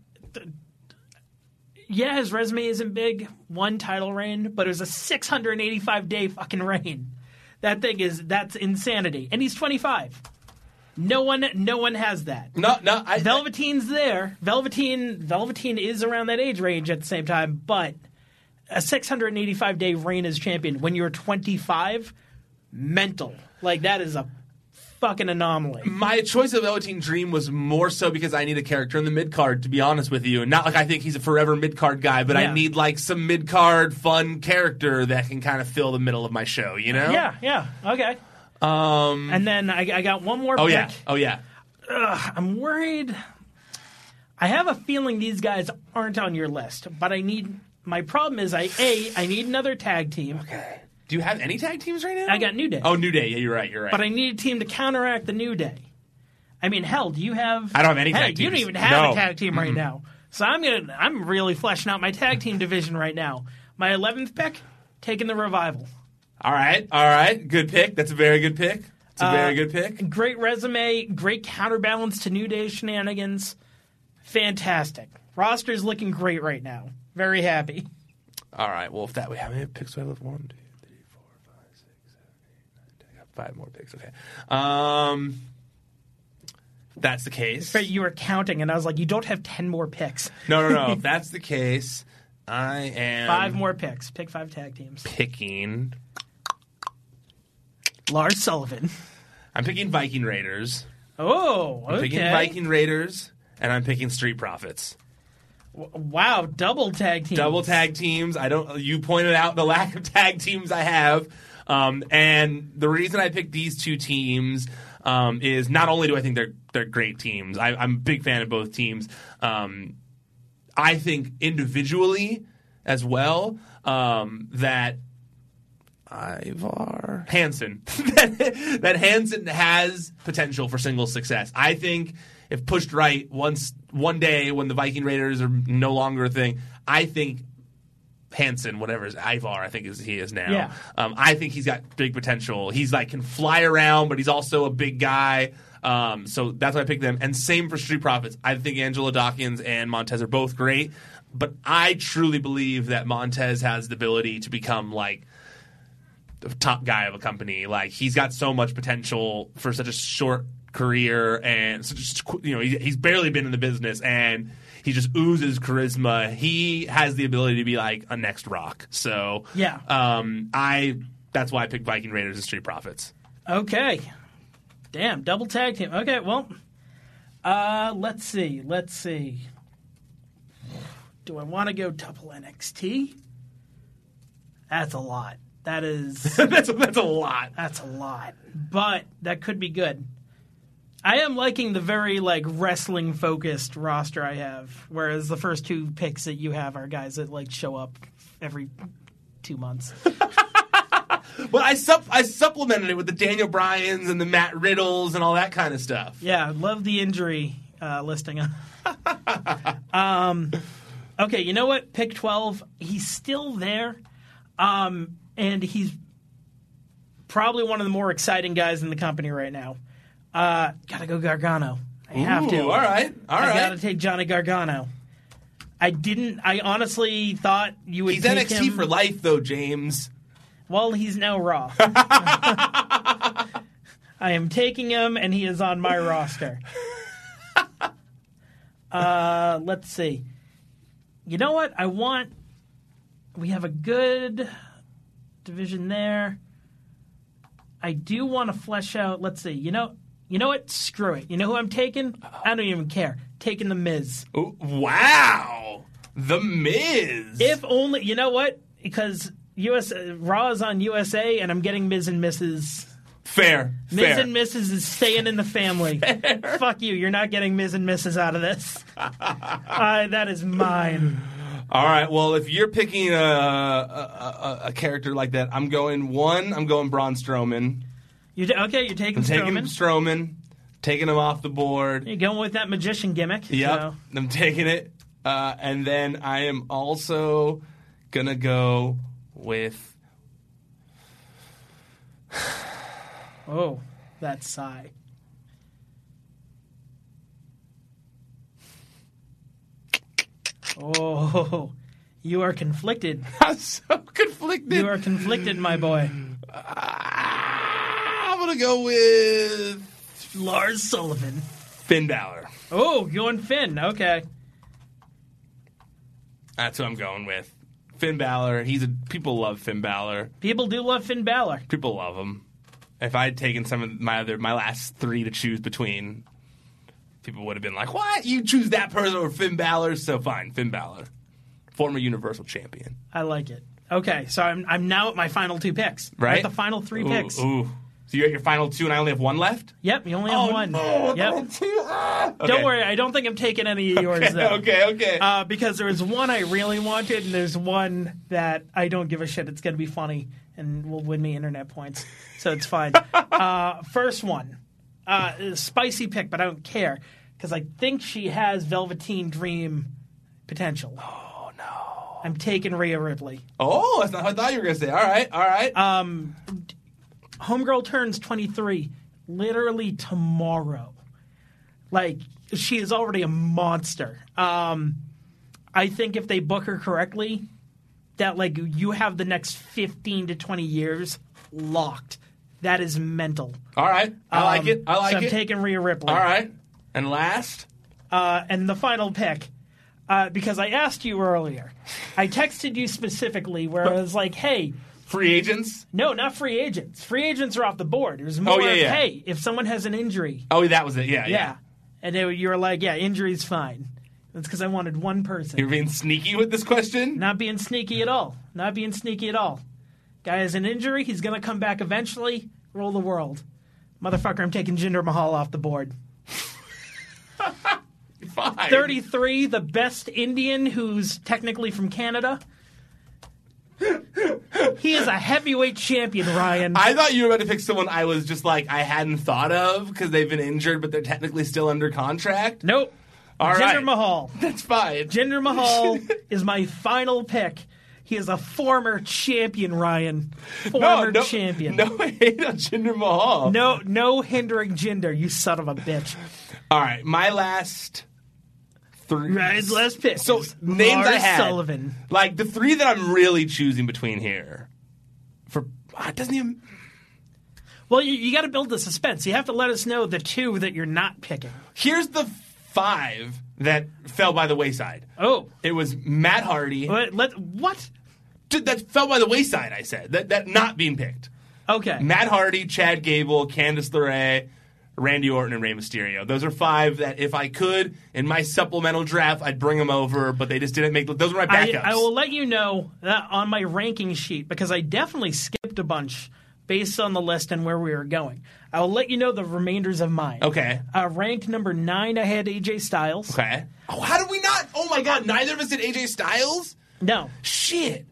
yeah, his resume isn't big. One title reign, but it was a 685 day fucking reign. That thing is that's insanity, and he's 25. No one, no one has that. No. No. I, Velveteen's there. Velveteen, Velveteen is around that age range at the same time, but a 685 day reign as champion when you're 25, mental. Like that is a fucking anomaly. my choice of Velveteen Dream was more so because I need a character in the mid card, to be honest with you. And not like I think he's a forever mid card guy, but Yeah. I need like some mid card fun character that can kind of fill the middle of my show, you know? Yeah, yeah, okay. Um. And then I, I got one more Oh pick. yeah. Oh yeah. I'm worried. I have a feeling these guys aren't on your list, but I need. My problem is, I a I need another tag team, Do you have any tag teams right now? I got New Day. Oh, New Day. Yeah, you're right. You're right. but I need a team to counteract the New Day. I mean, hell, do you have? I don't have any tag You don't even have No. a tag team right now. So I'm gonna. I'm really fleshing out my tag team division right now. My 11th pick, taking the revival. all right. All right. Good pick. That's a very good pick. It's a Uh, very good pick. Great resume, great counterbalance to New Day shenanigans. Fantastic. Roster's looking great right now. Very happy. All right. Well, if that way, how many picks do I have? Left, one, two, three, four, five, six, seven, eight, nine, ten. I got five more picks. Okay. Um, if that's the case. But you were counting, and I was like, you don't have 10 more picks. No, no, no. if (laughs) that's the case, I am Five more picks. Pick five tag teams. picking. Lars Sullivan. I'm picking Viking Raiders. Oh, I'm okay. picking Viking Raiders, and I'm picking Street Profits. Wow, double tag teams. double tag teams. I don't. You pointed out the (laughs) lack of tag teams I have, um, and the reason I picked these two teams um, is not only do I think they're they're great teams. I, I'm a big fan of both teams. Um, I think individually as well um, that Ivar Hanson (laughs) that, that Hanson has potential for single success. I think if pushed right, once one day when the Viking Raiders are no longer a thing, I think Hanson, whatever is Ivar, I think is he is now. Yeah. Um, I think he's got big potential. He's like can fly around, but he's also a big guy. Um, so that's why I picked them. And same for Street Profits. I think Angelo Dawkins and Montez are both great, but I truly believe that Montez has the ability to become like the top guy of a company. Like he's got so much potential for such a short career, and such, you know he, he's barely been in the business, and he just oozes charisma. He has the ability to be like a next Rock. So Yeah. um, I that's why I picked Viking Raiders and Street Profits. Okay. Damn, double tag team. Okay, well, uh, let's see. Let's see. Do I want to go double NXT? That's a lot. That is (laughs) that's that's a lot. that's a lot. But that could be good. I am liking the very like wrestling focused roster I have, whereas the first two picks that you have are guys that like show up every two months. (laughs) But I sup- I supplemented it with the Daniel Bryans and the Matt Riddles and all that kind of stuff. Yeah, love the injury uh, listing. (laughs) um, okay, you know what? Pick 12. He's still there. Um, and he's probably one of the more exciting guys in the company right now. Uh, gotta go Gargano. I have to. All right, all I right. gotta take Johnny Gargano. I didn't. I honestly thought you would. He's take NXT him. for life, though, James. Well, he's now Raw. (laughs) I am taking him, and he is on my roster. (laughs) Uh, let's see. You know what? I want. We have a good division there. I do want to flesh out. Let's see. You know. You know what? Screw it. You know who I'm taking? I don't even care. Taking the Miz. Ooh, wow, the Miz. If only. You know what? Because US uh, Raw is on USA, and I'm getting Miz and Mrs. fair, Miz fair. and Mrs. is staying in the family. (laughs) Fuck you. You're not getting Miz and Mrs. out of this. (laughs) uh, that is mine. All right. Well, if you're picking a, a, a, a character like that, I'm going one. I'm going Braun Strowman. You okay? You're taking I'm taking Strowman. Strowman, taking him off the board. You're going with that magician gimmick. Yep, so- I'm taking it. Uh, and then I am also gonna go with (sighs) Oh, that sigh. Oh, you are conflicted. (laughs) I'm so conflicted. You are conflicted, my boy. I'm gonna go with Lars Sullivan. Finn Balor. Oh, going Finn. Okay. That's who I'm going with. Finn Balor. He's a people love Finn Balor. People do love Finn Balor. People love him. If I had taken some of my other my last three to choose between, people would have been like, "What? You choose that person over Finn Balor?" So fine, Finn Balor, former Universal Champion. I like it. Okay, so I'm I'm now at my final two picks. Right? At the final three Ooh, picks. Ooh. So you're at your final two, and I only have one left. Yep, you only have one. Oh, yep. no, two. Ah. Don't worry, I don't think I'm taking any of yours Okay, though. okay, okay. Uh, because there was one I really wanted, and there's one that I don't give a shit. It's going to be funny and will win me internet points, so it's fine. (laughs) uh, first one, uh, spicy pick, but I don't care because I think she has Velveteen Dream potential. Oh no! I'm taking Rhea Ripley. oh, that's not what I thought you were gonna say. All right, all right. Um, Homegirl turns 23 literally tomorrow. Like, she is already a monster. Um, I think if they book her correctly, that, like, you have the next 15 to 20 years locked. That is mental. all right. I like Um, it. I like so I'm it. taking Rhea Ripley. all right. And last, Uh, and the final pick, uh, because I asked you earlier, I texted you specifically where I was like, hey, free agents. No, not free agents. Free agents are off the board. It was oh, more, yeah, of, yeah. hey, if someone has an injury, Oh, that was it. Yeah, yeah. yeah. And they, you were like, yeah, injury's fine. That's because I wanted one person. You're being sneaky with this question. Not being sneaky at all. Not being sneaky at all. Guy has an injury. He's going to come back eventually. Rule the world. Motherfucker, I'm taking Jinder Mahal off the board. (laughs) Fine. 33, the best Indian who's technically from Canada. He is a heavyweight champion, Ryan. I thought you were about to pick someone I was just like I hadn't thought of because they've been injured, but they're technically still under contract. nope. All Jinder right. Mahal. (laughs) That's fine. Jinder Mahal (laughs) is my final pick. He is a former champion, Ryan. Former no, no, champion. No hate on Jinder Mahal. no, no hindering Jinder, you son of a bitch. All right, my last three. Last pick. So names I Lars had, Sullivan. like the three that I'm really choosing between here. For ah, it doesn't even. Well, you, you got to build the suspense. You have to let us know the two that you're not picking. Here's the five that fell by the wayside. Oh, It was Matt Hardy. what? Let, what? Dude, That fell by the wayside. I said that that not being picked. Okay. Matt Hardy, Chad Gable, Candice LeRae, Randy Orton, and Rey Mysterio. Those are five that if I could in my supplemental draft, I'd bring them over, but they just didn't make. Those were my I, backups. I will let you know that on my ranking sheet because I definitely skipped a bunch based on the list and where we were going. I will let you know the remainders of mine. Okay. Uh, ranked number nine, I had AJ Styles. Okay. Oh, how did we not? Oh my God! Neither of us did AJ Styles. No. Shit.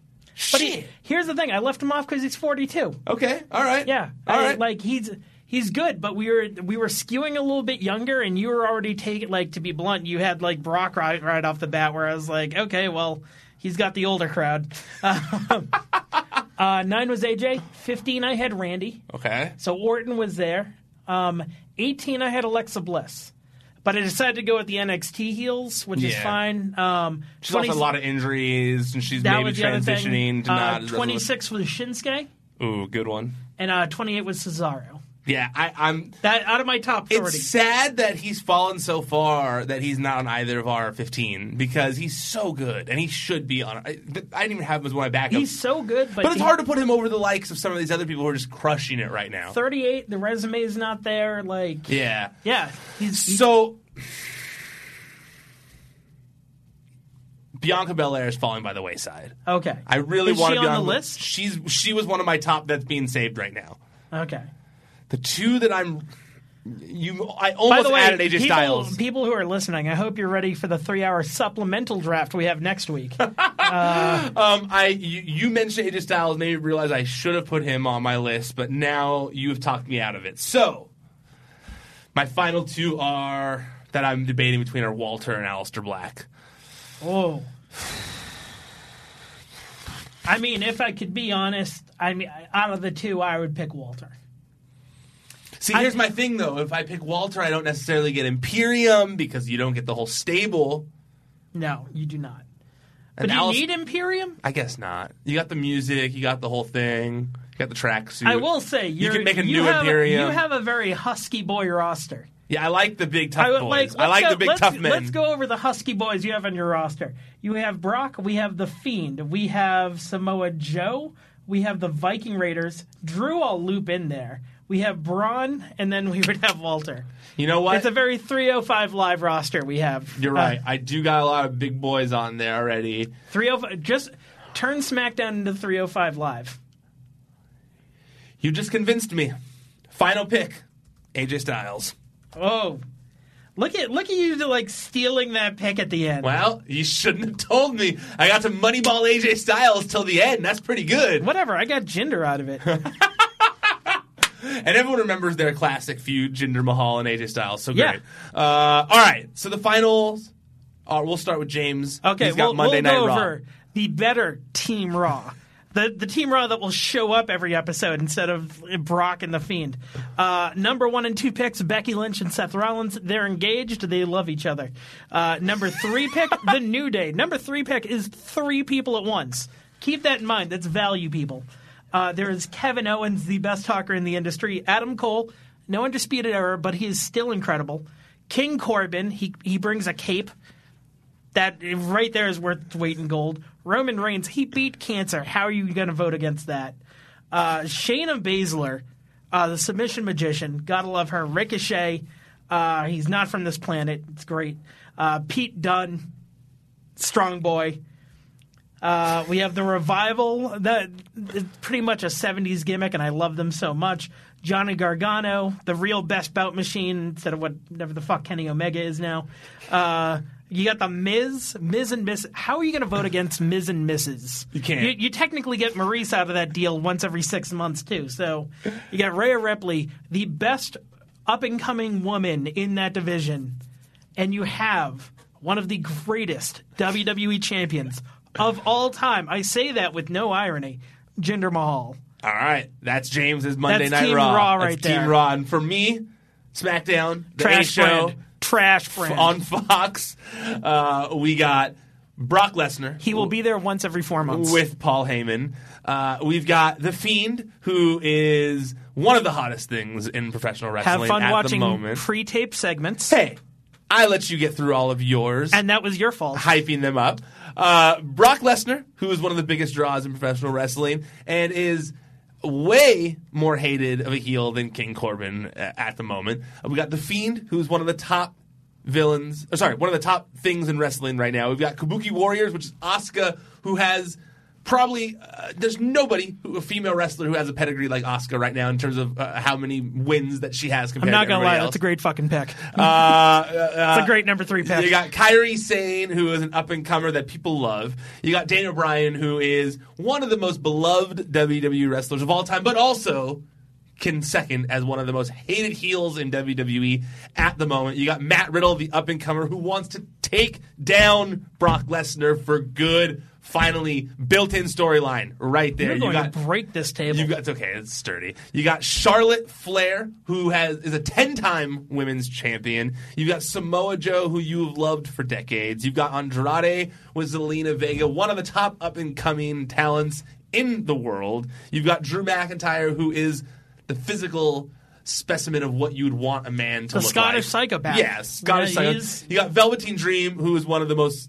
But Shit. he, here's the thing I left him off because he's 42. okay. All right. Yeah. All I- right. Like, he's He's good, but we were we were skewing a little bit younger, and you were already taking like to be blunt. You had like Brock right, right off the bat, where I was like, okay, well, he's got the older crowd. (laughs) uh, nine was AJ. Fifteen, I had Randy. Okay. So Orton was there. Um, 18, I had Alexa Bliss. But I decided to go with the NXT heels, which is fine. Um, She's 20 also had a lot of injuries, and she's maybe was the other thing. transitioning to Uh, not. 26 was Shinsuke, Ooh, good one. and uh, 28 was Cesaro. Yeah, I, I'm. That out of my top 30. It's sad that he's fallen so far that he's not on either of our 15 because he's so good and he should be on. I, I didn't even have him as one of my backups. He's so good, but, but it's he- hard to put him over the likes of some of these other people who are just crushing it right now. 38. The resume is not there. Like, Yeah. yeah, he's, he's So Bianca Belair is falling by the wayside. okay. I really is want to be on the list. She's she was one of my top that's being saved right now. Okay. The two that I'm you I By almost the way, added AJ people, Styles. people who are listening, I hope you're ready for the three-hour supplemental draft we have next week. (laughs) Um, I you, you mentioned AJ Styles, made me realize I should have put him on my list, but now you have talked me out of it. So my final two are that I'm debating between are Walter and Aleister Black. Oh. I mean, if I could be honest, I mean, out of the two, I would pick Walter. See, here's my thing though. If I pick Walter, I don't necessarily get Imperium because you don't get the whole stable. No, you do not. And But do you Aleister- need Imperium? I guess not. You got the music, you got the whole thing, you got the tracksuit. I will say you can make a new have, Imperium. You have a very husky boy roster. yeah, I like the big tough I boys. like. I like go- the big tough men. Let's go over the husky boys you have on your roster. You have Brock. We have the Fiend. We have Samoa Joe. We have the Viking Raiders. Drew, I'll loop in there. We have Braun, and then we would have Walter. You know what? It's a very 305 live roster we have. You're Uh, right. I do got a lot of big boys on there already. 305. Just turn SmackDown into 305 live. You just convinced me. Final pick, AJ Styles. Oh, look at look at you like stealing that pick at the end. Well, you shouldn't have told me. I got to moneyball AJ Styles till the end. That's pretty good. Whatever. I got Jinder out of it. (laughs) And everyone remembers their classic feud, Jinder Mahal and AJ Styles. So Yeah. great. Uh, all right. So the finals. Are, we'll start with James. Okay, He's got we'll, Monday we'll Night go Raw. over the better Team Raw. The, the Team Raw that will show up every episode instead of Brock and The Fiend. Uh, number one and two picks, Becky Lynch and Seth Rollins. They're engaged. They love each other. Uh, number three pick, (laughs) The New Day. Number three pick is three people at once. Keep that in mind. That's value, people. Uh, there is Kevin Owens, the best talker in the industry. Adam Cole, no Undisputed Era, but he is still incredible. King Corbin, he, he brings a cape that right there is worth weight in gold. Roman Reigns, he beat cancer. How are you going to vote against that? Uh, Shayna Baszler, uh, the submission magician, gotta love her. Ricochet, uh, he's not from this planet. It's great. Uh, Pete Dunne, strong boy. Uh, we have the revival that is pretty much a 70s gimmick, and I love them so much. Johnny Gargano, the real best bout machine instead of whatever the fuck Kenny Omega is now. Uh, you got the Miz, Miz and Miss. How are you going to vote against Miz and Mrs.? You can't. You, you technically get Maurice out of that deal once every six months too. So you got Rhea Ripley, the best up and coming woman in that division, and you have one of the greatest WWE champions of all time. I say that with no irony, Jinder Mahal. All right, that's James's Monday That's Night Team Raw. Raw That's right Team. Raw, and for me, SmackDown, the A Trash show brand. Trash brand. on Fox. Uh, we got Brock Lesnar. he will be there once every four months. with Paul Heyman. Uh, we've got the Fiend, who is one of the hottest things in professional wrestling have fun at watching the moment. pre-tape segments. hey, I let you get through all of yours. and that was your fault. hyping them up. Uh, Brock Lesnar, who is one of the biggest draws in professional wrestling, and is way more hated of a heel than King Corbin uh, at the moment. Uh, we got the Fiend, who is one of the top villains. Or sorry, one of the top things in wrestling right now. We've got Kabuki Warriors, which is Asuka, who has probably uh, there's nobody who, a female wrestler who has a pedigree like Asuka right now in terms of uh, how many wins that she has compared to her. I'm compared not to gonna everybody lie, else. that's a great fucking pick. (laughs) Uh, It's a great number three pick. you got Kairi Sane, who is an up and comer that people love. You got Daniel Bryan, who is one of the most beloved WWE wrestlers of all time, but also can second as one of the most hated heels in WWE at the moment. You got Matt Riddle, the up and comer, who wants to take down Brock Lesnar for good. Finally, built-in storyline right there. You're you going got to break this table. you got it's okay, it's sturdy. You got Charlotte Flair, who has is a ten-time women's champion. You've got Samoa Joe, who you've loved for decades. You've got Andrade with Zelina Vega, one of the top up-and-coming talents in the world. You've got Drew McIntyre, who is the physical specimen of what you would want a man to The look Scottish like. psychopath. Yes, Scottish Yeah, psycho. he's- You got Velveteen Dream, who is one of the most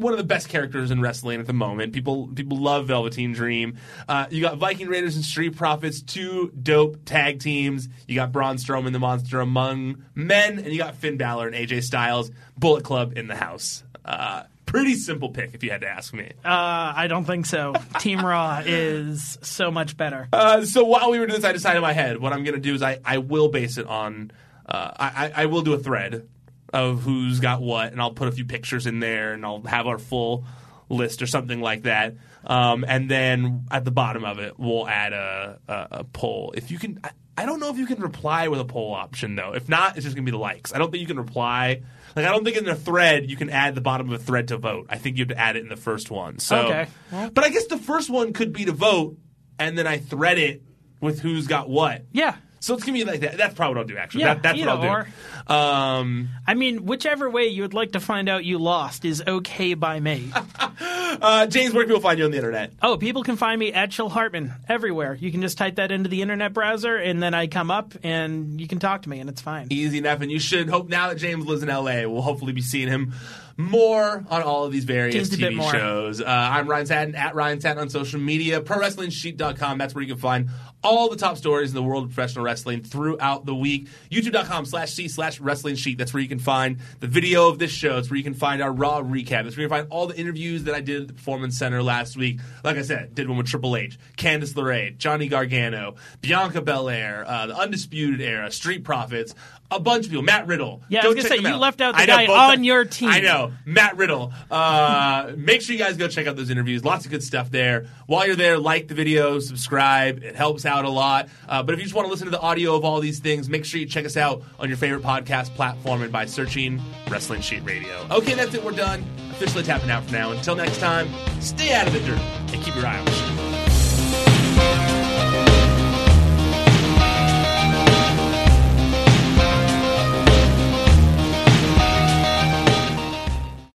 one of the best characters in wrestling at the moment. People people love Velveteen Dream. Uh, you got Viking Raiders and Street Profits, two dope tag teams. You got Braun Strowman, the Monster among men, and you got Finn Balor and AJ Styles, Bullet Club in the house. Uh, pretty simple pick, if you had to ask me. Uh, I don't think so. (laughs) Team Raw is so much better. Uh, so while we were doing this, I decided in my head what I'm going to do is I, I will base it on uh, I, I I will do a thread of who's got what, and I'll put a few pictures in there, and I'll have our full list or something like that. Um, and then at the bottom of it, we'll add a, a, a poll. If you can, I, I don't know if you can reply with a poll option though. If not, it's just going to be the likes. I don't think you can reply. Like I don't think in a thread you can add the bottom of a thread to vote. I think you have to add it in the first one. So, Okay. but I guess the first one could be to vote, and then I thread it with who's got what. Yeah. So it's gonna be like that. That's probably what I'll do. Actually, Yeah, that, that's what I'll do. Um, I mean, whichever way you would like to find out you lost is okay by me. (laughs) uh, James, where can people find you on the internet? oh, people can find me at Chill Hartman everywhere. You can just type that into the internet browser, and then I come up, and you can talk to me, and it's fine. Easy enough, and you should hope now that James lives in LA, we'll hopefully be seeing him more on all of these various TV shows. Uh, I'm Ryan Satin at Ryan Satin on social media. ProWrestlingSheet.com. That's where you can find all the top stories in the world of professional wrestling throughout the week. YouTube.com slash C slash Wrestling Sheet. That's where you can find the video of this show. It's where you can find our Raw recap. That's where you can find all the interviews that I did at the Performance Center last week. Like I said, did one with Triple H, Candice LeRae, Johnny Gargano, Bianca Belair, uh, the Undisputed Era, Street Profits, a bunch of people. Matt Riddle. Yeah, I Go was gonna say, you out. left out the I guy both on your team. I know, Matt Riddle. Uh, (laughs) make sure you guys go check out those interviews. Lots of good stuff there. While you're there, like the video, subscribe. It helps out a lot. Uh, but if you just want to listen to the audio of all these things, make sure you check us out on your favorite podcast platform and by searching Wrestling Sheet Radio. Okay, that's it. We're done. Officially tapping out for now. Until next time, stay out of the dirt and keep your eye on the.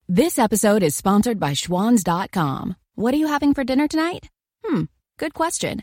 This episode is sponsored by Schwans.com. What are you having for dinner tonight? Hmm, good question.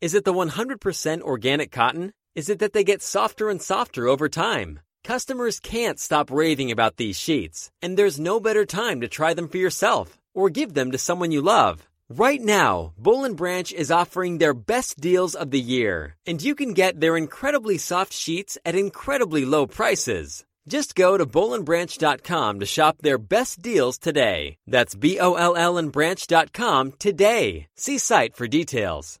Is it the 100% organic cotton? Is it that they get softer and softer over time? Customers can't stop raving about these sheets, and there's no better time to try them for yourself or give them to someone you love. Right now, and Branch is offering their best deals of the year, and you can get their incredibly soft sheets at incredibly low prices. Just go to bollandbranch.com to shop their best deals today. That's B O L L and branch.com today. See site for details.